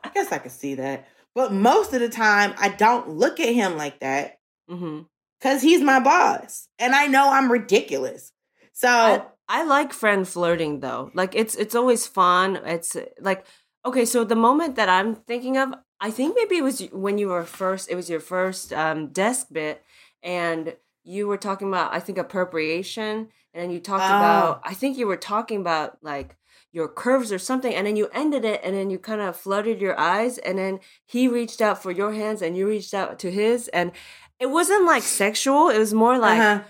I guess I could see that." But most of the time I don't look at him like that hmm cuz he's my boss. And I know I'm ridiculous. So I, I like friend flirting though. Like it's it's always fun. It's uh, like okay, so the moment that I'm thinking of, I think maybe it was when you were first. It was your first um, desk bit, and you were talking about I think appropriation, and then you talked Oh. about I think you were talking about like your curves or something, and then you ended it, and then you kind of fluttered your eyes, and then he reached out for your hands, and you reached out to his, and it wasn't like sexual. It was more like uh-huh.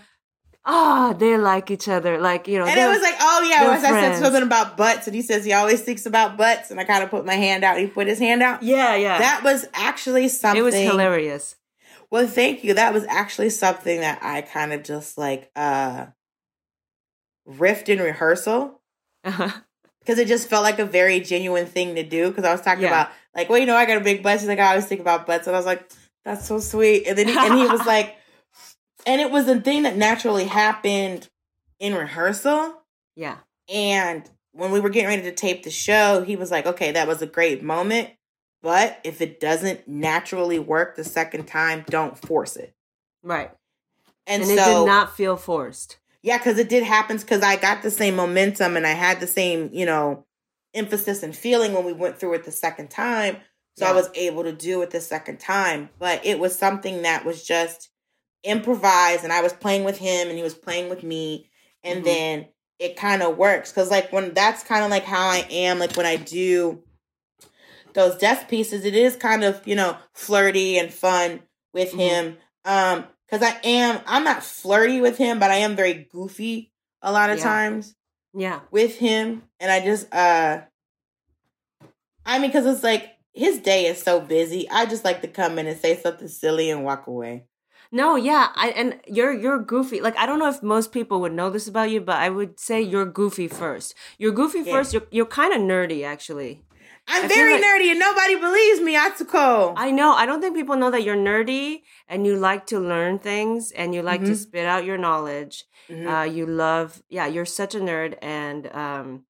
ah, they like each other, like you know. And it was like, oh yeah, once I said something about butts, and he says he always thinks about butts, and I kind of put my hand out. He put his hand out. yeah, yeah. That was actually something. it was hilarious. Well, thank you. That was actually something that I kind of just like uh riffed in rehearsal Uh-huh. Because it just felt like a very genuine thing to do. Because I was talking Yeah. about like, well, you know, I got a big butt. She's like, oh, I always think about butts, and I was like, that's so sweet. And then he, and he was [laughs] like, and it was a thing that naturally happened in rehearsal. Yeah. And when we were getting ready to tape the show, he was like, okay, that was a great moment. But if it doesn't naturally work the second time, don't force it. Right. And, And, so, it did not feel forced. Yeah, because it did happen because I got the same momentum and I had the same, you know, emphasis and feeling when we went through it the second time. So I was able to do it the second time. But it was something that was just improvised and I was playing with him and he was playing with me. And Mhm. then it kind of works. Cause like when that's kind of like how I am, like when I do those desk pieces, it is kind of, you know, flirty and fun with Mhm. him. Um, cause I am, I'm not flirty with him, but I am very goofy a lot of Yeah. times Yeah. with him and I just uh I mean cuz it's like his day is so busy. I just like to come in and say something silly and walk away. No, yeah, I and you're you're goofy. Like I don't know if most people would know this about you, but I would say you're goofy first. You're goofy Yeah. first. You're you're kind of nerdy actually. I'm I very like- nerdy and nobody believes me, Atsuko. I know. I don't think people know that you're nerdy and you like to learn things and you like to Mhm. spit out your knowledge. Mhm. Uh, you love, yeah, you're such a nerd and um,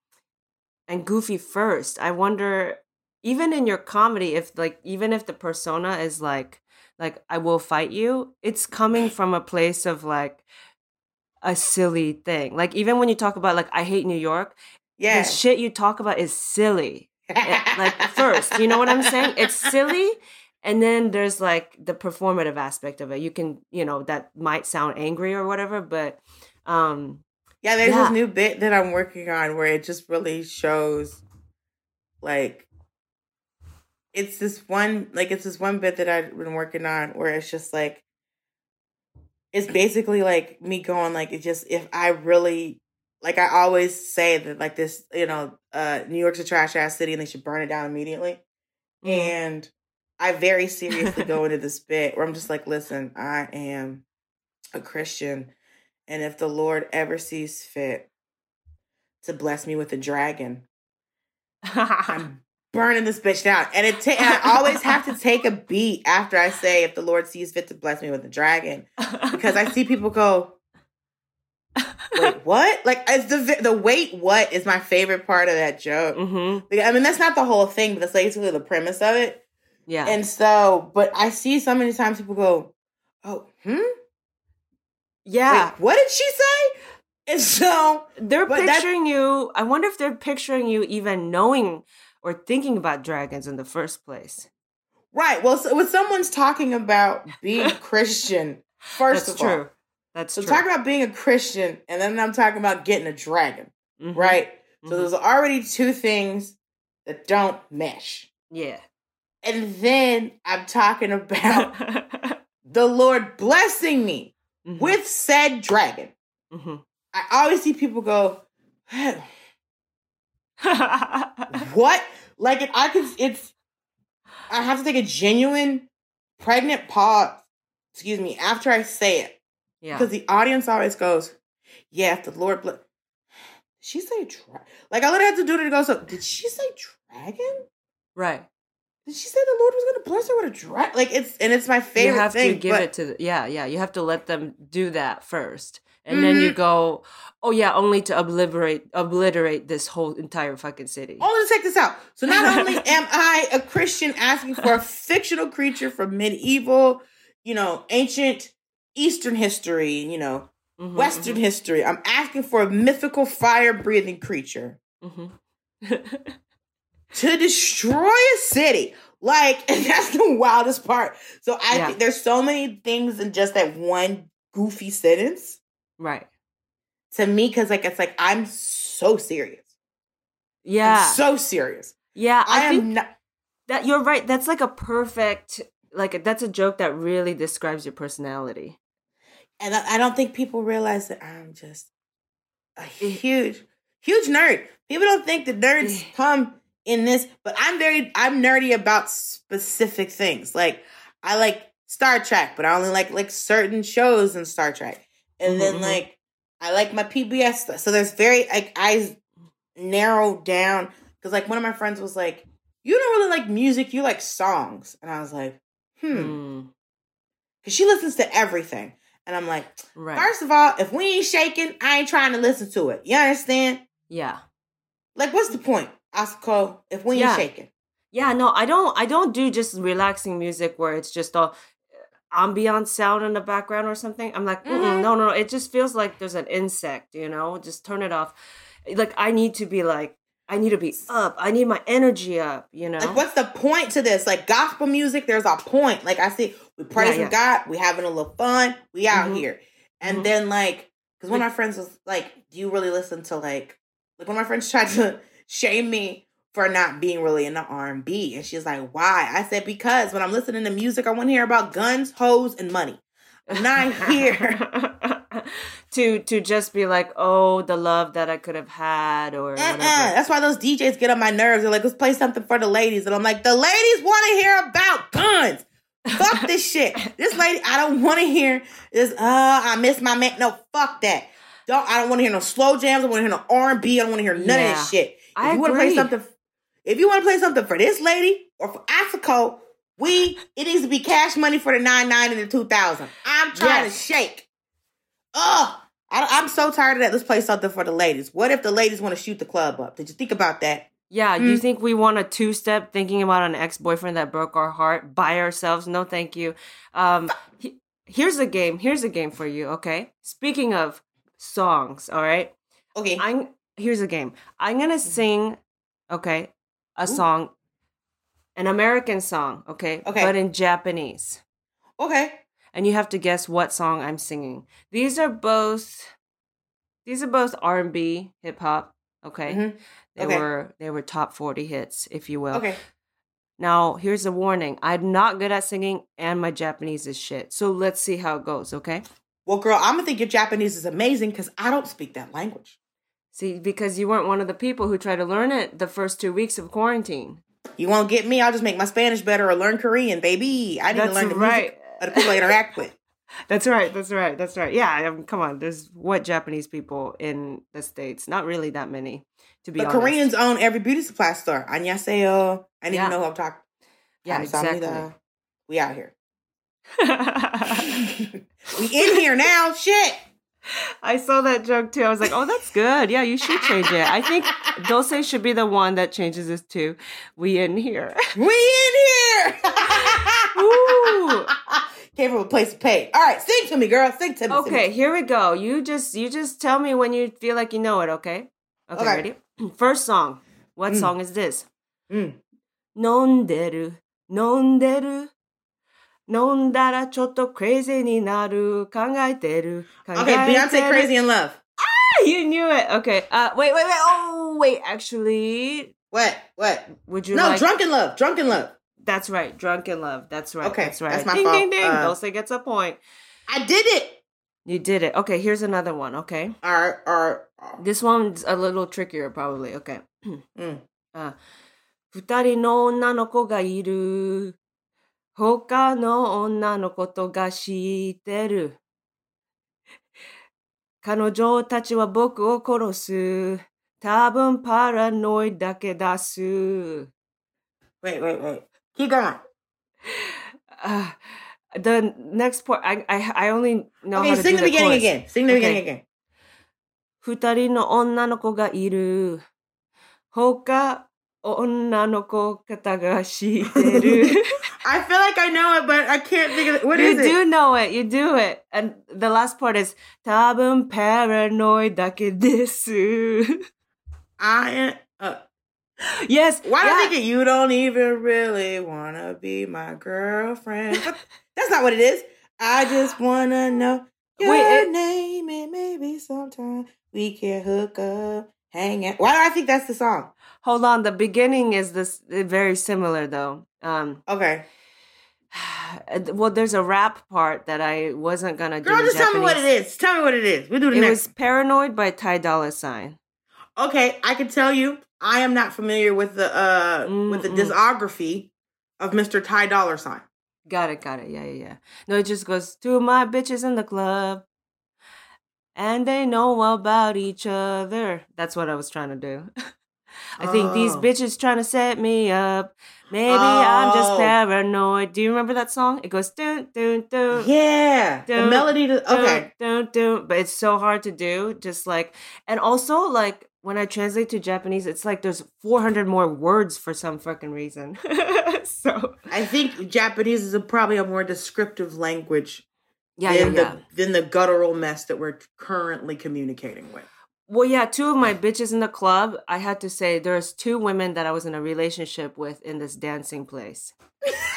and goofy first. I wonder, even in your comedy, if like even if the persona is like like I will fight you, it's coming from a place of like a silly thing. Like even when you talk about like I hate New York, yeah. the shit you talk about is silly. Like first, you know what I'm saying? It's silly. And then there's like the performative aspect of it. You can, you know, that might sound angry or whatever, but um Yeah, there's Yeah. this new bit that I'm working on where it just really shows like it's this one like it's this one bit that I've been working on where it's just like it's basically like me going like it just if I really like I always say that like this, you know, uh New York's a trash ass city and they should burn it down immediately. mm, And I very seriously go into this bit where I'm just like, listen, I am a Christian. And if the Lord ever sees fit to bless me with a dragon, I'm [laughs] burning this bitch down. And it ta- and I always have to [laughs] take a beat after I say, if the Lord sees fit to bless me with a dragon, because I see people go, wait, what? Like, it's the the wait, what is my favorite part of that joke. Mm-hmm. Like, I mean, that's not the whole thing, but that's basically the premise of it. Yeah. And so, but I see so many times people go, oh, hmm? yeah. Wait, what did she say? And so, they're picturing you. I wonder if they're picturing you even knowing or thinking about dragons in the first place. right. Well, so when someone's talking about being [laughs] Christian, first That's of all, true. That's So true. talk about being a Christian, and then I'm talking about getting a dragon, Mhm. right? So Mhm. there's already two things that don't mesh. Yeah. And then I'm talking about [laughs] the Lord blessing me Mhm. with said dragon. Mhm. I always see people go, what? [laughs] Like if I could, it's, I have to take a genuine pregnant pause, excuse me, after I say it. Yeah. Because the audience always goes, yeah, if the Lord bless. [sighs] She say dragon? Like I literally had to do it to go. So did she say dragon? Right. Did she say the Lord was going to bless her with a dragon? Like it's and it's my favorite you have thing. to give but it to the, yeah yeah you have to let them do that first and then Mm-hmm. you go oh yeah only to obliterate obliterate this whole entire fucking city only to check this out. So not only [laughs] am I a Christian asking for a fictional creature from medieval, you know, ancient Eastern history, you know, Mhm, Western history, I'm asking for a mythical fire breathing creature. mhm, [laughs] to destroy a city. Like [laughs] that's the wildest part. So I Yeah. think there's so many things in just that one goofy sentence right to me because like it's like I'm so serious. I'm yeah so serious. yeah I, i, think am not. that you're right that's like a perfect like that's a joke that really describes your personality And I, I don't think people realize that I'm just a Eh. huge, huge nerd. People don't think that nerds Eh. come in this, but I'm very, I'm nerdy about specific things. Like I like Star Trek, but I only like like certain shows in Star Trek. And Mhm, then mhm. like I like my PBS stuff. So there's very like I narrow down because like one of my friends was like, "You don't really like music, you like songs," and I was like, "Hmm," Mm, because she listens to everything, and I'm like. right First of all, if we ain't shaking, I ain't trying to listen to it. You understand? yeah Like, what's the point, Atsuko, if we ain't Yeah. shaking? Yeah, no, I don't. I don't do just relaxing music where it's just all ambient sound in the background or something. I'm like, Mm-mm, Mhm. no, no, no. It just feels like there's an insect. You know, just turn it off. Like I need to be like, I need to be up. I need my energy up. You know. Like, what's the point to this? Like, gospel music, there's a point. Like, I see, we praising yeah. God, we having a little fun, we out Mhm. here. And Mhm. then, like, because one of my friends was like, do you really listen to, like, like, one of my friends [laughs] tried to shame me for not being really into R&B. And she's like, why? I said, because when I'm listening to music, I want to hear about guns, hoes, and money. I'm not [laughs] here. [laughs] [laughs] to to just be like, oh, the love that I could have had or Uh-uh. whatever. That's why those DJs get on my nerves. They're like, let's play something for the ladies. And I'm like, the ladies want to hear about guns. Fuck this shit. [laughs] This lady, I don't want to hear this, uh, I miss my man. No, fuck that. Don't I don't want to hear no slow jams. I want to hear no R&B. I don't want to hear none of Yeah. that shit. If I you want to play something, if you want to play something for this lady or for Africa, we, it needs to be cash money for the nine nine and the 2000. I'm trying Yes. to shake. Ugh. I, I'm so tired of that. Let's play something for the ladies. What if the ladies want to shoot the club up? Did you think about that? Yeah, Mm. you think we want a two step thinking about an ex boyfriend that broke our heart by ourselves? No, thank you. Um, he- here's a game. Here's a game for you. Okay. Speaking of songs, all right. Okay. I'm here's a game. I'm gonna sing, okay, a song, an American song, okay, Okay. but in Japanese, okay. And you have to guess what song I'm singing. These are both, these are both R and B, hip hop. Okay, Mhm. they Okay. were they were top forty hits, if you will. Okay. Now here's a warning: I'm not good at singing, and my Japanese is shit. So let's see how it goes. Okay. Well, girl, I'm gonna think your Japanese is amazing because I don't speak that language. See, because you weren't one of the people who tried to learn it the first two weeks of quarantine. You won't get me? I'll just make my Spanish better or learn Korean, baby. I need to That's learn the right. music that people interact with. [laughs] That's right. That's right. That's right. Yeah. I mean, come on. There's what Japanese people in the states? Not really that many, to be the honest. Koreans own every beauty supply store. Annyeonghaseyo. I didn't yeah. even know who I'm talking. Yeah, exactly. We out here. [laughs] we in here now. Shit. I saw that joke too. I was like, oh, that's good. Yeah, you should change it. I think Dulce should be the one that changes this too. We in here. We in here. [laughs] Ooh. Came from a place to pay. All right, sing to me, girl. Sing to me. sing Okay, to me. here we go. You just you just tell me when you feel like you know it, okay? Okay, Okay. ready? [clears throat] First song. What Mm. song is this? Mm. 飲んでる、飲んでる。飲んだらちょっと crazy になる。考えてる。考え Okay, てる Beyonce Crazy in Love. You knew it. Okay. Uh, wait, wait, wait. Oh, wait. Actually, What? What? would you No, like? Drunk in Love. Drunk in Love. That's right. Drunk in love. That's right. Okay, That's right. that's my ding, fault. ding, ding. Uh, Dulce gets a point. I did it. You did it. Okay. Here's another one. Okay. All right, all right. This one's a little trickier, probably. Okay. [clears throat] Mm. あ二人の女の子がいる。他の女のことが知ってる。彼女たちは僕を殺す。多分パラノイだけ出す。 Wait, wait, wait. Keep going. Uh, the next part, I, I, I only know Okay, how to sing do the beginning chorus. again. Sing the Okay. beginning again. 二人の女の子がいる。他、女の子方が知ってる。 I feel [laughs] like I know it, but I can't think of it. What you is do it? know it. You do it. And the last part is 多分 paranoid だけです。 I uh, [laughs] yes. why yeah. thinking you don't even really wanna be my girlfriend? [laughs] That's not what it is. I just wanna know your Wait, it- name and maybe sometime we can hook up, hang out. Why do I think that's the song? Hold on. The beginning is this very similar though. Um, Okay, [sighs] well, there's a rap part that I wasn't gonna do. girl, just tell me what it is. Tell me what it is. We do the It next. It was Paranoid by Ty Dolla Sign. Okay, I can tell you, I am not familiar with the uh with the discography of Mr. Ty Dolla Sign. Got it, got it. Yeah, yeah, yeah. No, it just goes to my bitches in the club. And they know about each other. That's what I was trying to do. [laughs] I think these Oh. bitches trying to set me up. Maybe I'm just Oh. paranoid. Do you remember that song? It goes dun dun dun. Yeah, the melody. To, okay, Dun, dun, dun. But it's so hard to do. Just like, and also like when I translate to Japanese, it's like there's 400 more words for some fucking reason. [laughs] so I think Japanese is a, probably a more descriptive language yeah, yeah, than yeah. the than the guttural mess that we're currently communicating with. Well, yeah, two of my bitches in the club, I had to say there's two women that I was in a relationship with in this dancing place.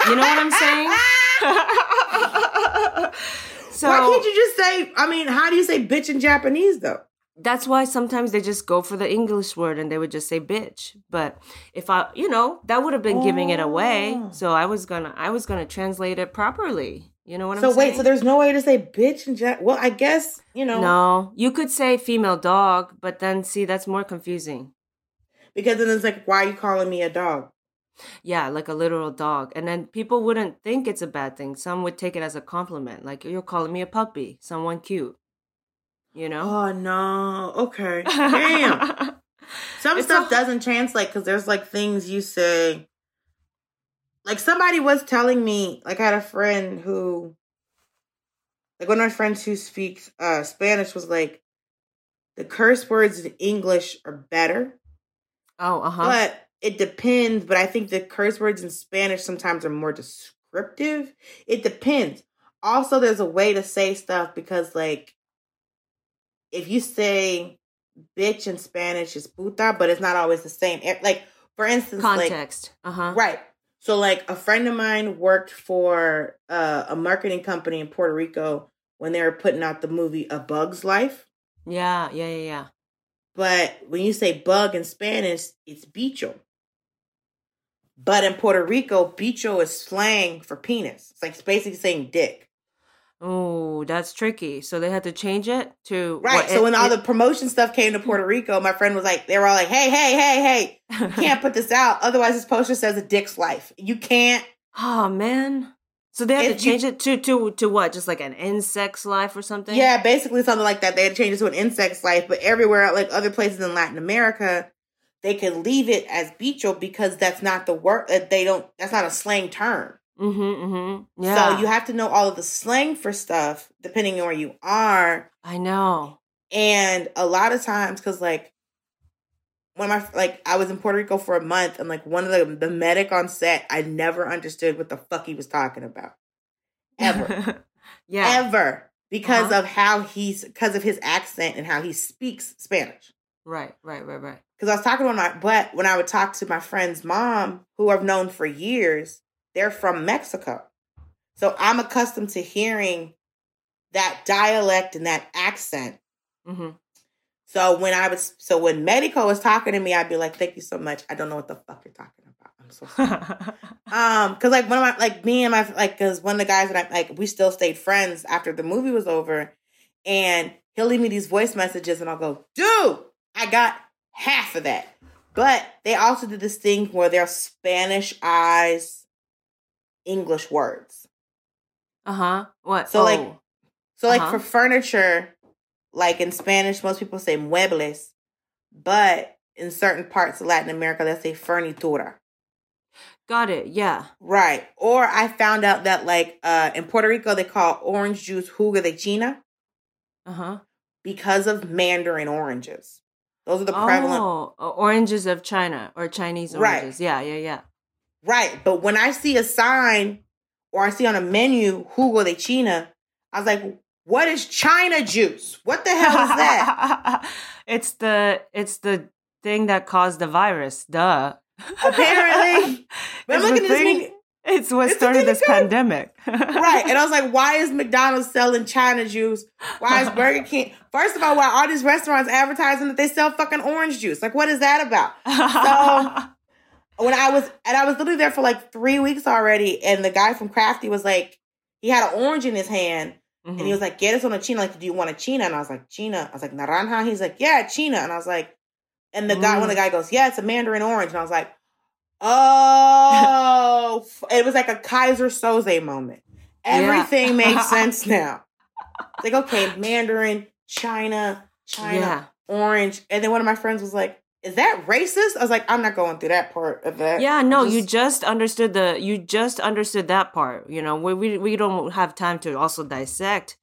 You know what I'm saying? [laughs] [laughs] so Why can't you just say? I mean, how do you say bitch in Japanese though? That's why sometimes they just go for the English word and they would just say bitch. But if I, you know, that would have been giving it away. Oh. So I was gonna, I was gonna translate it properly. You know what So I'm saying? so wait, so there's no way to say bitch in Jap. Well, I guess you know no, you could say female dog, but then see that's more confusing. because then it's like, why are you calling me a dog? Yeah, like a literal dog. And then people wouldn't think it's a bad thing. Some would take it as a compliment. Like, you're calling me a puppy, someone cute. You know? Oh no. Okay. [laughs] Damn. Some It's stuff a- doesn't translate because there's like things you say. Like somebody was telling me, like I had a friend who, like one of my friends who speaks uh Spanish was like, the curse words in English are better, oh, uh huh. but it depends. But I think the curse words in Spanish sometimes are more descriptive. It depends. Also, there's a way to say stuff because like, if you say bitch in Spanish is puta, but it's not always the same. Like for instance, like Context. uh huh. right. So like a friend of mine worked for uh, a marketing company in Puerto Rico when they were putting out the movie A Bug's Life. Yeah, yeah, yeah, yeah. But when you say bug in Spanish, it's bicho. But in Puerto Rico, bicho is slang for penis. It's like it's basically saying dick. Oh, that's tricky. So they had to change it to. Right. what, so it- when all it- the promotion stuff came to Puerto Rico, my friend was like, they were all like, hey, hey, hey, hey, you [laughs] can't put this out. Otherwise, this poster says a dick's life. You can't. oh, man. So they had If to you- change it to to to what? Just like an insect's life or something? Yeah, basically something like that. They had to change it to an insect's life, but everywhere, like other places in Latin America, they could leave it as bicho because that's not the word. uh, They don't. That's not a slang term. Mm-hmm. Mm-hmm. Yeah. So you have to know all of the slang for stuff depending on where you are. I know. And a lot of times, because like when my like I was in Puerto Rico for a month, and like one of the the medic on set, I never understood what the fuck he was talking about, ever, [laughs] yeah. ever, because Uh-huh. of how he's because of his accent and how he speaks Spanish. Right. Right. Right. Right. Because I was talking to my but when I would talk to my friend's mom, who I've known for years, they're from Mexico, so I'm accustomed to hearing that dialect and that accent. Mm-hmm. So when I was, so when Medico was talking to me, I'd be like, "Thank you so much. I don't know what the fuck you're talking about. I'm so sorry." [laughs] um, because like one of my, like me and my, like, because one of the guys that I like, we still stayed friends after the movie was over, and he'll leave me these voice messages, and I'll go, "Dude, I got half of that." But they also did this thing where they're Spanish eyes, English words. uh huh. What? So, like, Oh. So like Uh-huh. for furniture, like in Spanish, most people say muebles, but in certain parts of Latin America, they say furnitura. got it. Yeah. Right. Or I found out that like uh in Puerto Rico they call orange juice jugo de China Uh huh. because of mandarin oranges. Those are the prevalent Oh, oranges of China or Chinese oranges. Right. oranges. Yeah. Yeah. Yeah. Right. But when I see a sign or I see on a menu jugo de China, I was like, what is China juice? What the hell is that? [laughs] it's the it's the thing that caused the virus. Duh. Apparently. [laughs] But I'm It's the looking at this thing- menu- It's what It's started this pandemic. [laughs] right. And I was like, why is McDonald's selling China juice? Why is Burger King? First of all, why are all these restaurants advertising that they sell fucking orange juice? Like, what is that about? So when I was, and I was literally there for like three weeks already, and the guy from Crafty was like, he had an orange in his hand, and he was like, get us on a China. Like, do you want a China? And I was like, China. I was like, naranja? He's like, yeah, China. And I was like, and the guy, Mm. when the guy goes, yeah, it's a mandarin orange. And I was like, oh, [laughs] it was like a Keyser Söze moment. Everything makes [laughs] sense now. It's like, okay, Mandarin, China, China, Yeah. orange. And then one of my friends was like, is that racist? I was like, I'm not going through that part of that. Yeah, no, you Just- just understood the you just understood that part. You know, we we, we don't have time to also dissect.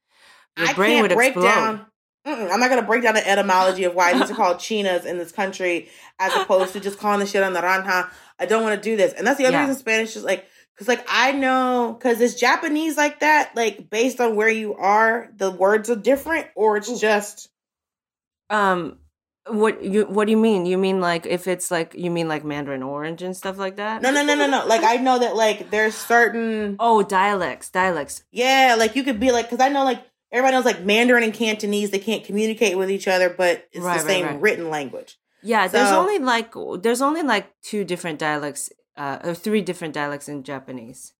Your I brain can't would break explode. down. I'm not going to break down the etymology of why these are called chinas in this country, as opposed to just calling the shit on naranja. I don't want to do this, and that's the other Yeah. reason Spanish is like, because like I know, because it's Japanese like that. Like based on where you are, the words are different, or it's just Um, what you what do you mean? You mean like if it's like you mean like Mandarin Orange and stuff like that? no, no, no, no, no. Like I know that like there's certain Oh, dialects, dialects. Yeah, like you could be like, because I know like everybody knows like Mandarin and Cantonese, they can't communicate with each other, but it's Right, the same right. written language. Yeah, there's only like there's only like two different dialects, uh, or three different dialects in Japanese.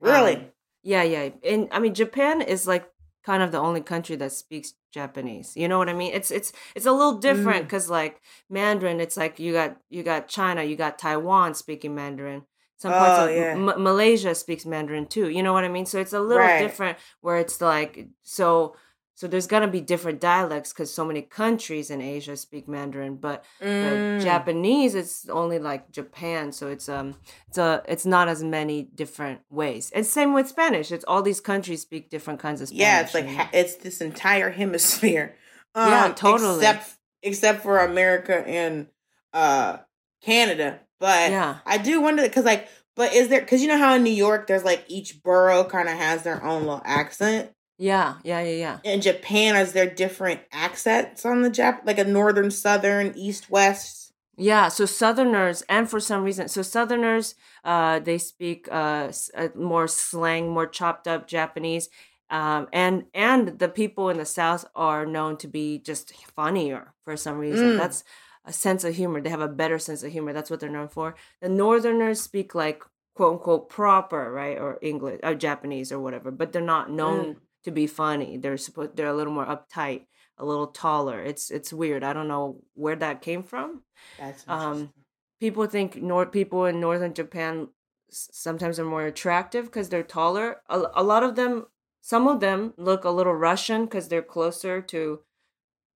Really? Um, yeah, yeah. And I mean, Japan is like kind of the only country that speaks Japanese. You know what I mean? It's it's it's a little different Mm. because like Mandarin, it's like you got you got China, you got Taiwan speaking Mandarin. Some Oh, parts of yeah. M- Malaysia speaks Mandarin too. You know what I mean? So it's a little Right. different where it's like so. So there's gonna be different dialects because so many countries in Asia speak Mandarin, but Mm. but Japanese it's only like Japan, so it's um it's a it's not as many different ways. And same with Spanish. It's all these countries speak different kinds of Spanish. yeah, it's like ha- it's this entire hemisphere. [laughs] Um, Yeah, totally. Except except for America and uh Canada, but Yeah. I do wonder because like, but is there because you know how in New York there's like each borough kind of has their own little accent. Yeah, yeah, yeah, yeah. In Japan, is there different accents on the Jap like a northern, southern, east, west? Yeah, so Southerners, and for some reason, so Southerners, uh, they speak uh, uh, more slang, more chopped up Japanese, um, and and the people in the South are known to be just funnier for some reason. Mm. That's a sense of humor. They have a better sense of humor. That's what they're known for. The Northerners speak like quote unquote proper, right, or English or Japanese or whatever, but they're not known to be funny. They're supposed they're a little more uptight, a little taller. It's it's weird. I don't know where that came from That's Um, people think nor people in northern Japan sometimes are more attractive because they're taller. A, a lot of them, some of them look a little Russian because they're closer to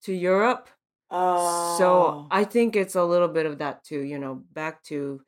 to Europe. Oh. So I think it's a little bit of that too. You know, back to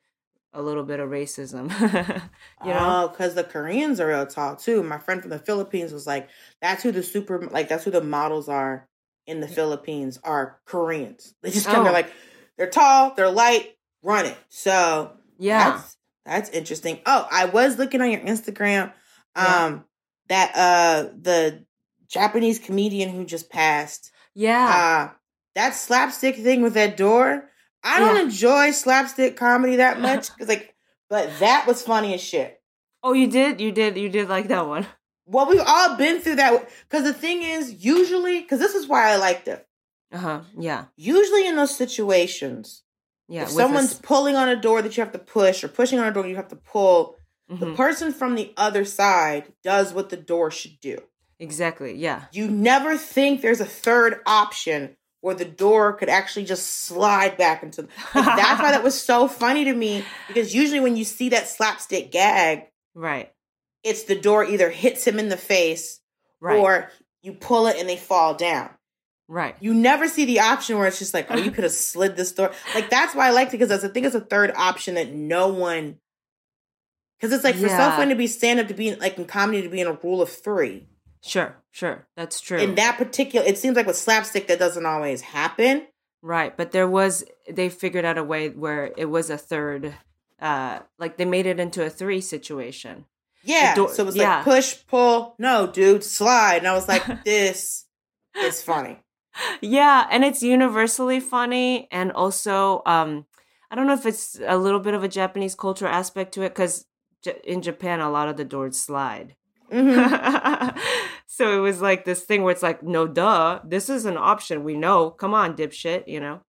a little bit of racism. [laughs] you know, Oh, because the Koreans are real tall too. My friend from the Philippines was like, "That's who the super like. That's who the models are in the Philippines are Koreans. [laughs] They just come. Oh. They're like, they're tall, they're light, run it. So yeah, that's, that's interesting. Oh, I was looking on your Instagram. Yeah. Um, that uh the Japanese comedian who just passed. yeah, Uh, that slapstick thing with that door. I don't Yeah. enjoy slapstick comedy that [laughs] much because like, but that was funny as shit. oh, you did, you did, you did like that one. Well, we've all been through that. Because the thing is, usually, because this is why I liked it. Uh huh. Yeah, Usually, in those situations, yeah. if someone's pulling on a door that you have to push, or pushing on a door you have to pull, the Mhm. person from the other side does what the door should do. exactly. Yeah, You never think there's a third option where the door could actually just slide back into. Like, that's why that was so funny to me because usually when you see that slapstick gag, right, it's the door either hits him in the face right, or you pull it and they fall down. right. You never see the option where it's just like, oh, you could have [laughs] slid this door. Like that's why I liked it because I think it's a third option that no one. Because it's like for Yeah. someone to be stand up to be like in comedy to be in a rule of three. Sure, sure. That's true. In that particular, it seems like with slapstick that doesn't always happen. Right, but there was they figured out a way where it was a third uh like they made it into a three situation. Yeah. so it was yeah. like push, pull, no, dude, slide. And I was like, [laughs] this is funny. Yeah, and it's universally funny and also um I don't know if it's a little bit of a Japanese culture aspect to it cuz in Japan a lot of the doors slide. Mhm. [laughs] so it was like this thing where it's like no duh, this is an option. We know. Come on, dipshit, you know.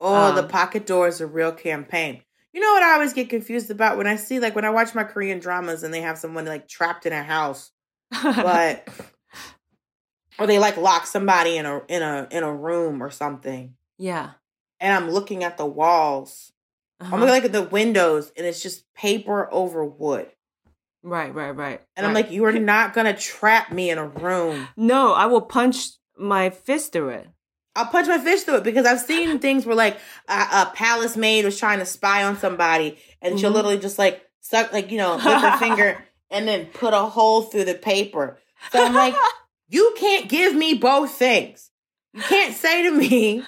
Oh, the Um, pocket door is a real campaign. You know what I always get confused about when I see like when I watch my Korean dramas and they have someone like trapped in a house, but [laughs] or they like lock somebody in a in a in a room or something, yeah. and I'm looking at the walls. I'm Uh-huh. looking like at the windows, and it's just paper over wood. Right, right, right. And I'm like, you are not gonna trap me in a room. No, I will punch my fist through it. I'll punch my fist through it because I've seen [laughs] things where like a, a palace maid was trying to spy on somebody, and she'll Mhm. literally just like suck, like you know, with her finger, [laughs] and then put a hole through the paper. So I'm like, you can't give me both things. You can't say to me,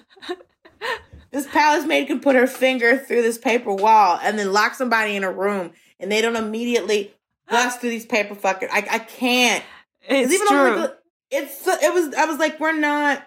this palace maid can put her finger through this paper wall and then lock somebody in a room, and they don't immediately bust through these paper fucking. I I can't. It's even true. like, it's it was I was like we're not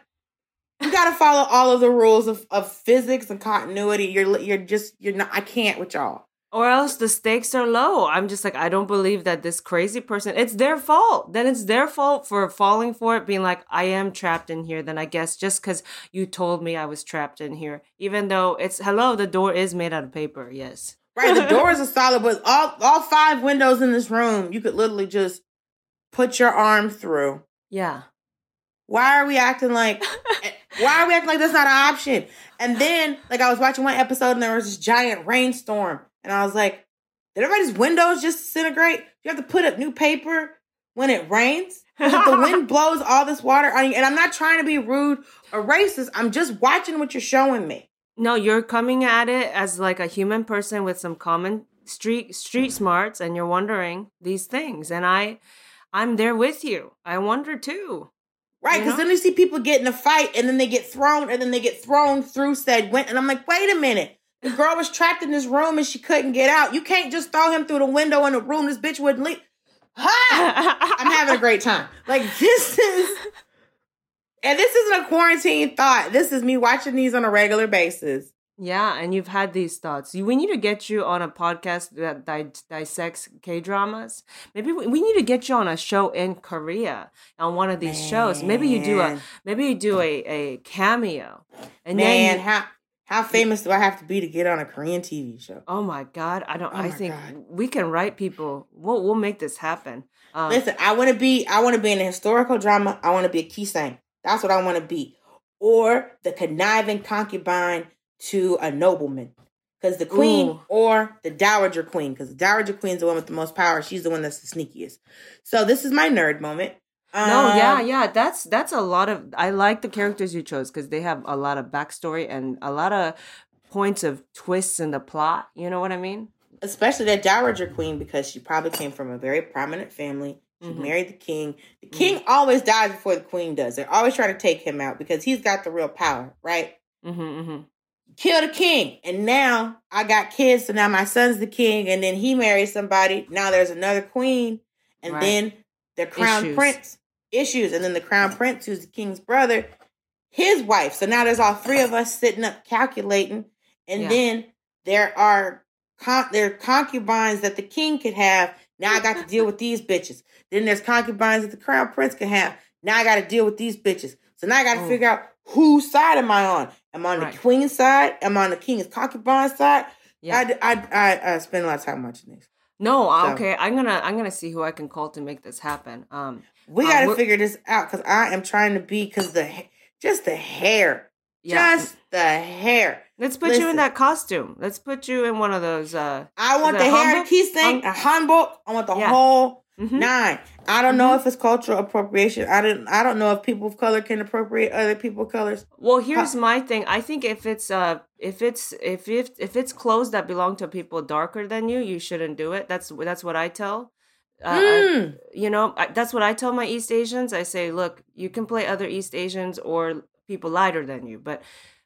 you got to follow all of the rules of, of physics and continuity you're you're just you're not I can't with y'all or else the stakes are low. I'm just like, I don't believe that this crazy person, it's their fault. Then it's their fault for falling for it, being like, I am trapped in here. Then I guess just because you told me I was trapped in here, even though it's, hello, the door is made out of paper. Yes. Right the [laughs] doors are solid but all all five windows in this room you could literally just put your arm through Yeah. why are we acting like eh, why are we acting like that's not an option and then like I was watching one episode and there was this giant rainstorm and I was like did everybody's windows just disintegrate you have to put up new paper when it rains? if the [laughs] wind blows all this water on you and i'm not trying to be rude or racist i'm just watching what you're showing me No, you're coming at it as like a human person with some common street street smarts and you're wondering these things and I I'm there with you. I wonder too. right You because know? then you see people get in a fight and then they get thrown and then they get thrown through said wind and i'm like wait a minute the girl was trapped in this room and she couldn't get out you can't just throw him through the window in the room this bitch wouldn't leave ha! [laughs] i'm having a great time like this is and this isn't a quarantine thought this is me watching these on a regular basis Yeah, and you've had these thoughts. We need to get you on a podcast that di- dissects K dramas. Maybe we, we need to get you on a show in Korea on one of these shows. Maybe you do a maybe you do a, a cameo. And man then you, how how famous do i have to be to get on a korean tv show oh my god, I don't. Oh I think God. we can write people. We'll we'll make this happen. Um, Listen, I want to be. I want to be in a historical drama. I want to be a key kisaeng. That's what I want to be, or the conniving concubine to a nobleman. because the queen Ooh. or the dowager queen, because the dowager queen's the one with the most power. She's the one that's the sneakiest. So this is my nerd moment. No, yeah, Um, yeah. That's that's a lot of. I like the characters you chose because they have a lot of backstory and a lot of points of twists in the plot. You know what I mean? especially that dowager queen because she probably came from a very prominent family. She Mhm. married the king. The king always dies before the queen does. They're always trying to take him out because he's got the real power, right? Mm-hmm, mm-hmm. Kill the king. And now I got kids, so now my son's the king, and then he marries somebody. Now there's another queen, and Right. then the crown Issues. prince issues, and then the crown prince, who's the king's brother, his wife. So now there's all three of us sitting up calculating, and Yeah. then there are con- there are concubines that the king could have. Now I got to deal with these bitches. Then there's concubines that the crown prince can have. Now I got to deal with these bitches. So now I got to Mm. figure out whose side am I on? Am I on Right. the queen's side? Am I on the king's concubine side? Yeah. I, I, I, I spend a lot of time watching this. No, So- okay. I'm gonna I'm gonna see who I can call to make this happen. Um, We Uh, got to figure this out because I am trying to be because the just the hair, yeah. just the hair. Let's put you in that costume. Let's put you in one of those. Uh, I want the hair keep saying a hanbok. I want the Yeah. whole mhm. nine. I don't know if it's cultural appropriation. I didn't. I don't know if people of color can appropriate other people colors. Well, here's my thing. I think if it's uh if it's if if if it's clothes that belong to people darker than you, you shouldn't do it. That's that's what I tell. Uh, I- Mm. you know, I, that's what I tell my East Asians. I say, look, you can play other East Asians or people lighter than you, but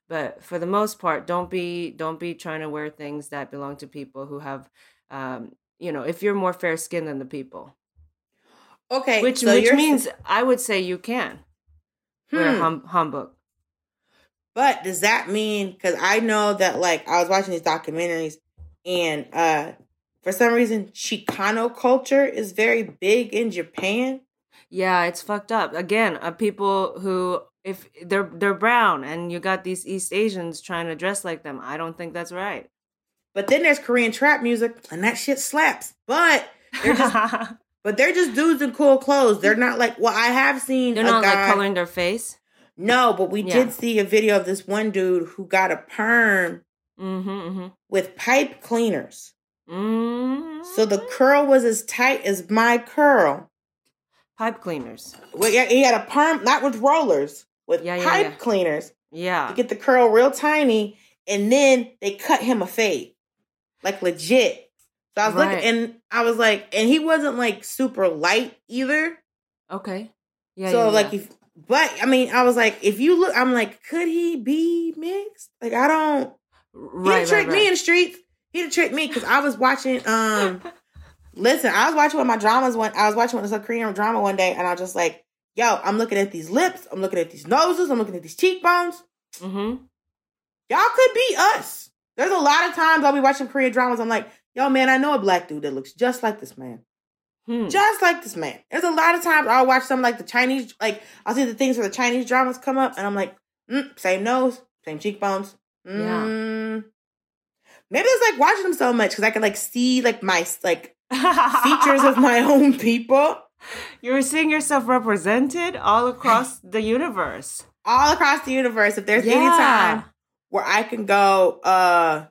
but for the most part, don't be don't be trying to wear things that belong to people who have, um, you know, if you're more fair skinned than the people, Okay, which so which means I would say you can wear Hmm. hum, humbug. But does that mean because I know that like I was watching these documentaries and uh for some reason Chicano culture is very big in Japan. Yeah, it's fucked up. Again, uh, people who if they're they're brown and you got these East Asians trying to dress like them, I don't think that's right. But then there's Korean trap music and that shit slaps. But they're just [laughs] but they're just dudes in cool clothes. They're not like well I have seen They're not guy like coloring their face. No, but we Yeah. did see a video of this one dude who got a perm Mm-hmm. mm-hmm. with pipe cleaners. mm So the curl was as tight as my curl. pipe cleaners. Well, yeah, he had a perm, not with rollers, with Yeah, yeah, pipe yeah. cleaners Yeah. to get the curl real tiny, and then they cut him a fade, like legit. So I was Right. looking, and I was like, and he wasn't like super light either. Okay. Yeah. so like, if but I mean, I was like, if you look, I'm like, could he be mixed? Like, I don't. He right, didn't trick right, me in the streets. He didn't trick me because I was watching. Um, [laughs] listen, I was watching one of my dramas. One, I was watching one of the Korean drama one day, and I was just like, "Yo, I'm looking at these lips. I'm looking at these noses. I'm looking at these cheekbones. Mm-hmm. Y'all could be us." There's a lot of times I'll be watching Korean dramas. I'm like, "Yo, man, I know a black dude that looks just like this man, Hmm. just like this man." There's a lot of times I'll watch some like the Chinese, like I'll see the things where the Chinese dramas come up, and I'm like, mm, "Same nose, same cheekbones." Mm. Maybe it's like watching them so much because I can like see like my like [laughs] features of my own people You're seeing yourself represented all across [laughs] the universe. all across the universe. If there's any time where I can go, uh,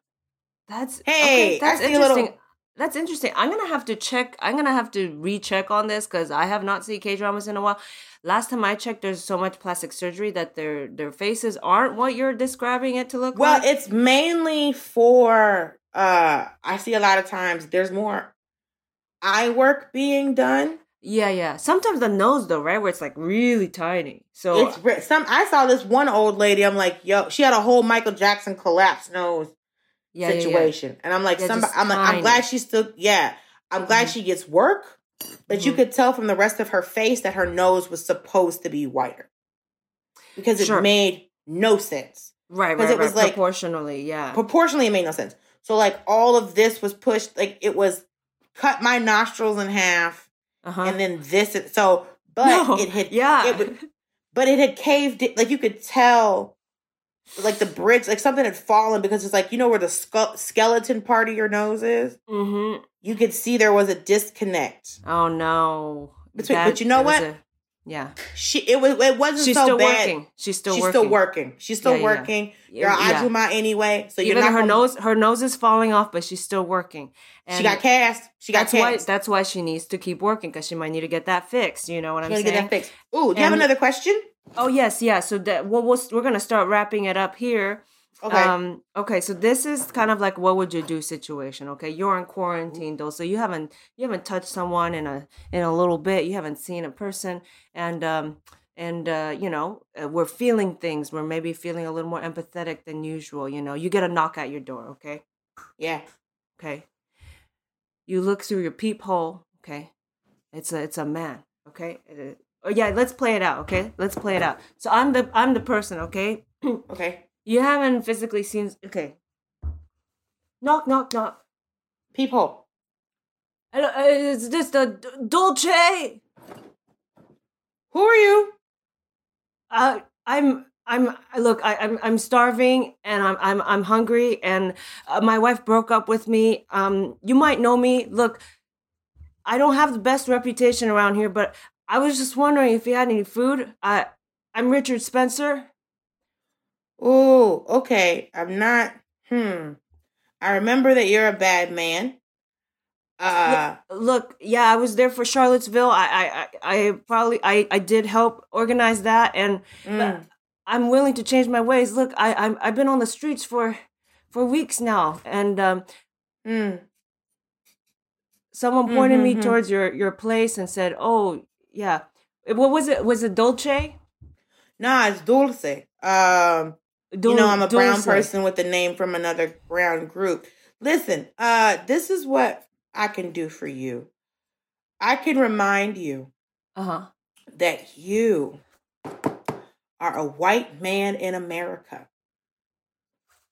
That's Hey, okay, that's I see a little- interesting. That's interesting. I'm gonna have to check. I'm gonna have to recheck on this because I have not seen K dramas in a while. Last time I checked, there's so much plastic surgery that their their faces aren't what you're describing it to look well, like. Well, it's mainly for. uh I see a lot of times there's more eye work being done. Yeah, yeah. Sometimes the nose though, right, where it's like really tiny. So It's re- some. I saw this one old lady. I'm like, yo, she had a whole Michael Jackson collapse nose. yeah, yeah, yeah. situation. And I'm like, Yeah, somebody, I'm like, I'm glad she still, yeah, I'm glad Mhm. she gets work, but you Mhm. could tell from the rest of her face that her nose was supposed to be whiter because it Sure. made no sense. Right, 'Cause right, Because it was right. like- proportionally, yeah. Proportionally, it made no sense. So like all of this was pushed, like it was cut my nostrils in half, Uh-huh. and then this. is- So, but No, it had, yeah. it would, but it had caved. It, like you could tell. Like the bridge, like something had fallen because it's like you know where the skull, skeleton part of your nose is. mm-hmm. you could see there was a disconnect. Oh no. Between- but you know what? a- Yeah. She it was it wasn't She's so still bad. working. She's still working. She's working. still working. She's still Yeah, yeah. working. You're Yeah. Ajuma anyway, so you're Even not her gonna- nose, her nose is falling off, but she's still working. And She got cast. She got that's why. cast. That's why she needs to keep working because she might need to get that fixed. You know what I'm saying? get that fixed. Ooh, do you have another question? Oh yes, yeah. So that well, we'll we're gonna start wrapping it up here. Okay. Um, okay, so this is kind of like what would you do situation. Okay, you're in quarantine though, so you haven't you haven't touched someone in a in a little bit. You haven't seen a person, and um, and uh, you know uh, we're feeling things. We're maybe feeling a little more empathetic than usual. You know, you get a knock at your door. Okay, yeah. okay. You look through your peephole. Okay, it's a it's a man. Okay. Uh, Oh yeah, let's play it out. Okay, let's play it out. So I'm the I'm the person. Okay. [clears throat] Okay. You haven't physically seen. Okay. Knock, knock, knock. People. Hello, uh, is this the Dolce? Who are you? Uh, I'm. I'm. Look, I, I'm. I'm starving, and I'm. I'm. I'm hungry, and uh, my wife broke up with me. Um, you might know me. Look, I don't have the best reputation around here, but I was just wondering if you had any food. I. I'm Richard Spencer. Ooh, okay. I'm not. Hmm. I remember that you're a bad man. Uh, look yeah i was there for charlottesville i i i, I probably I, I did help organize that and mm, but i'm willing to change my ways look i I'm, i've been on the streets for for weeks now and um mm. someone pointed me Mhm, mhm. towards your your place and said oh yeah what was it was it dolce Nah, it's Dulce. Um, you know, I'm a brown person with a name from another brown group. Listen, uh, this is what I can do for you. I can remind you uh-huh that you are a white man in America.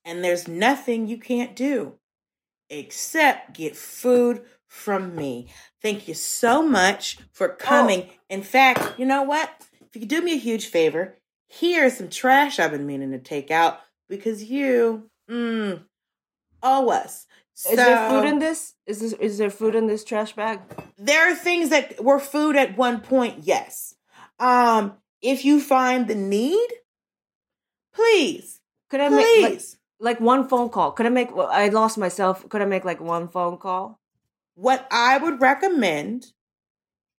And there's nothing you can't do except get food from me. Thank you so much for coming. In fact, you know what? If you could do me a huge favor, here's some trash I've been meaning to take out because you mm, owe us. is there food in this? Is this is there food in this trash bag? There are things that were food at one point yes. Um if you find the need please could i make like, please. like one phone call? Could i make well, i lost myself. Could i make like one phone call? What i would recommend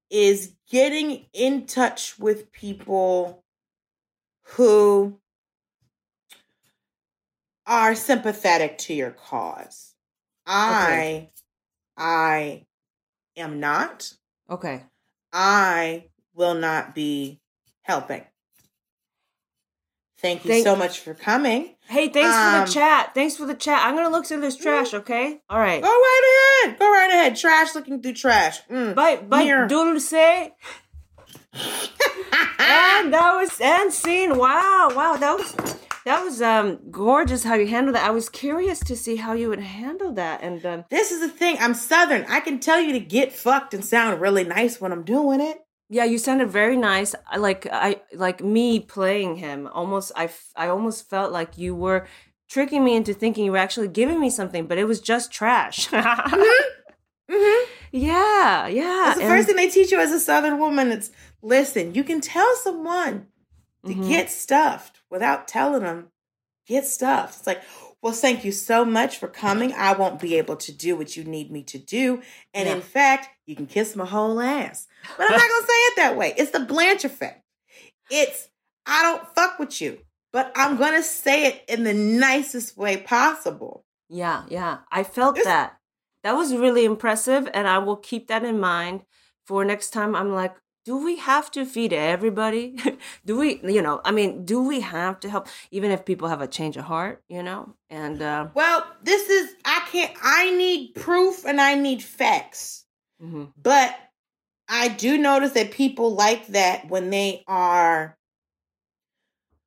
is getting in touch with people who are sympathetic to your cause i i am not okay I will not be helping. Thank you Thank- so much for coming. Hey, thanks for Um, the chat. Thanks for the chat. I'm gonna look through this trash, okay? All right. Go right ahead. Go right ahead. Trash looking through trash. Mm. Bye, bye. Dulce. And that was and scene. Wow, wow, that was that was um gorgeous how you handled that. I was curious to see how you would handle that, and um, This is the thing. I'm Southern. I can tell you to get fucked and sound really nice when I'm doing it. yeah, you sounded very nice. I like I like me playing him. Almost, I f- I almost felt like you were tricking me into thinking you were actually giving me something, but it was just trash. [laughs] Mm-hmm. Yeah, yeah. That's the and- first thing they teach you as a Southern woman. It's listen, you can tell someone to Mhm. get stuffed without telling them, get stuffed. It's like, well, thank you so much for coming. I won't be able to do what you need me to do. And Yeah. in fact, you can kiss my whole ass. But I'm not going to say it that way. It's the Blanche effect. It's, I don't fuck with you, but I'm going to say it in the nicest way possible. Yeah, yeah. I felt It's- that. That was really impressive, and I will keep that in mind for next time. I'm like, do we have to feed everybody? [laughs] do we, you know, I mean, do we have to help, even if people have a change of heart, you know? And, uh, Well, this is, I can't, I need proof and I need facts. mhm. But I do notice that people like that when they are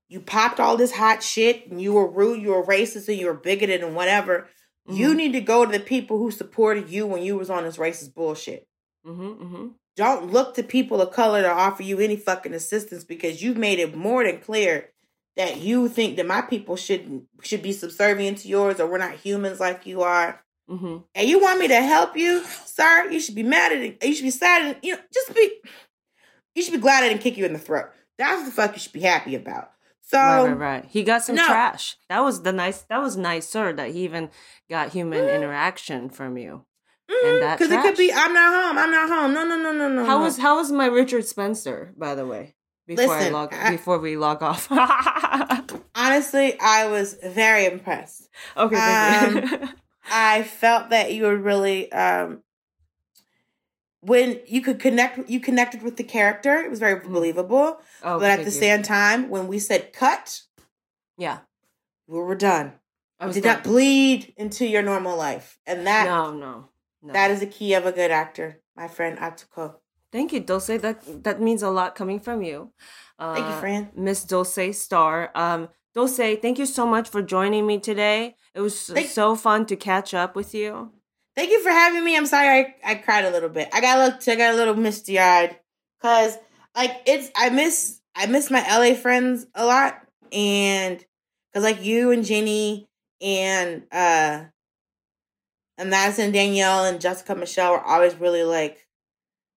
you popped all this hot shit and you were rude, you were racist and you were bigoted and whatever. You Mhm. need to go to the people who supported you when you was on this racist bullshit. Mhm, mhm. Don't look to people of color to offer you any fucking assistance because you've made it more than clear that you think that my people should should be subservient to yours or we're not humans like you are Mhm. and you want me to help you, sir, you should be mad at it. You should be sad. At, you know, just be. you should be glad I didn't kick you in the throat. That's the fuck you should be happy about. So right, right, right. He got some no. trash. That was the nice. That was nicer that he even got human Mm. interaction from you. Because mm, it could be. I'm not home. I'm not home. No, no, no, no, no. How no. was how was my Richard Spencer? By the way, before I Listen, log I- before we log off. [laughs] honestly? I was very impressed. okay, thank you. Um, [laughs] I felt that you were really um when you could connect you connected with the character. It was very mm-hmm. believable. oh, but at the you. same time, when we said cut, yeah, we were done. I did done. not bleed into your normal life. And that No, no, no. that is the key of a good actor, my friend Atsuko. Thank you, Dulce. That that means a lot coming from you. Uh, Thank you, friend. Miss Dulce Star. Um, Dulce, thank you so much for joining me today. It was Thank- so fun to catch up with you. Thank you for having me. I'm sorry I, I cried a little bit. I got a little I got a little misty eyed because like it's I miss I miss my LA friends a lot and because like you and Jenny and uh and Madison Danielle and Jessica Michelle were always really like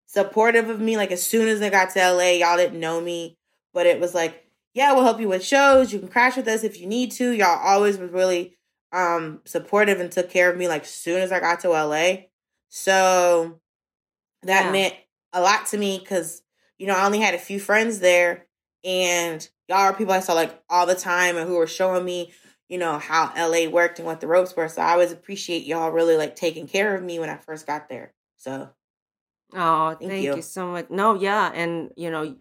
supportive of me. Like as soon as I got to LA, y'all didn't know me, but it was like, yeah, we'll help you with shows. You can crash with us if you need to. Y'all always was really um supportive and took care of me like as soon as I got to LA. So that Yeah. meant a lot to me because you know I only had a few friends there, and y'all are people I saw like all the time and who were showing me you know how LA worked and what the ropes were. So I always appreciate y'all really like taking care of me when I first got there. So Oh, Thank thank, you. you. so much. No, yeah, and you know,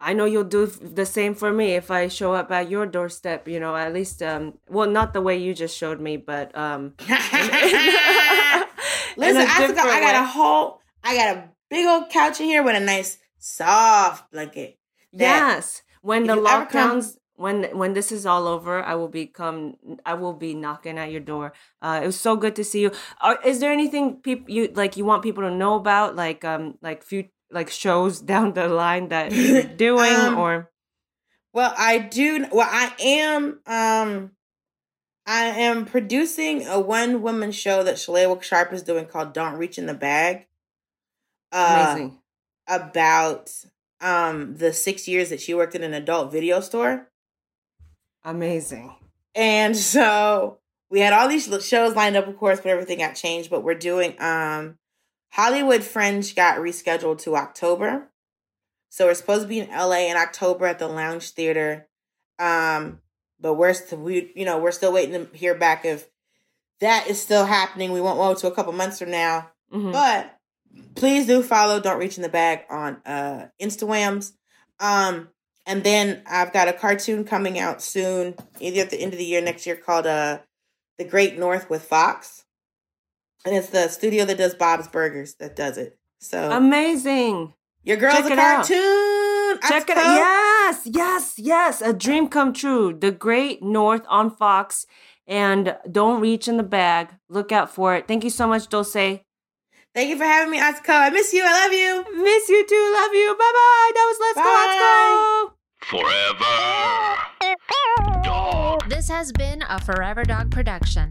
I know you'll do the same for me if I show up at your doorstep. You know, at least, um, well, not the way you just showed me, but um, [laughs] [laughs] Listen, I, forgot, I got a whole, I got a big old couch in here with a nice soft blanket. yes, when the lockdowns. When when this is all over, I will become. I will be knocking at your door. Uh, it was so good to see you. Are, is there anything people you like? You want people to know about, like um, like few like shows [laughs] down the line that you're [laughs] doing, Um, or Well, I do. Well, I am. Um, I am producing a one woman show that Shalewa Sharp is doing called "Don't Reach in the Bag." Uh, amazing. About um the six years that she worked in an adult video store. Amazing. And so we had all these shows lined up, of course, but everything got changed. But we're doing um Hollywood Fringe got rescheduled to October. So we're supposed to be in LA in October at the Lounge Theater. Um, but we're st- we you know, we're still waiting to hear back if that is still happening. We won't know to a couple months from now. Mhm. But please do follow Don't Reach in the Bag on uh Instagrams. Um and then I've got a cartoon coming out soon, either at the end of the year next year called uh The Great North with Fox. And it's the studio that does Bob's Burgers that does it. So Amazing. your girl's check a it out. cartoon. Check it out. Yes, yes, yes. A dream come true. The Great North on Fox. And don't reach in the bag. Look out for it. Thank you so much, Dulce. Miss Thank you for having me, Atsuko. I miss you. I love you. Miss you too. Love you. Bye bye. That was Let's Go, Bye. Let's Go. Forever. Dog. This has been a Forever Dog production.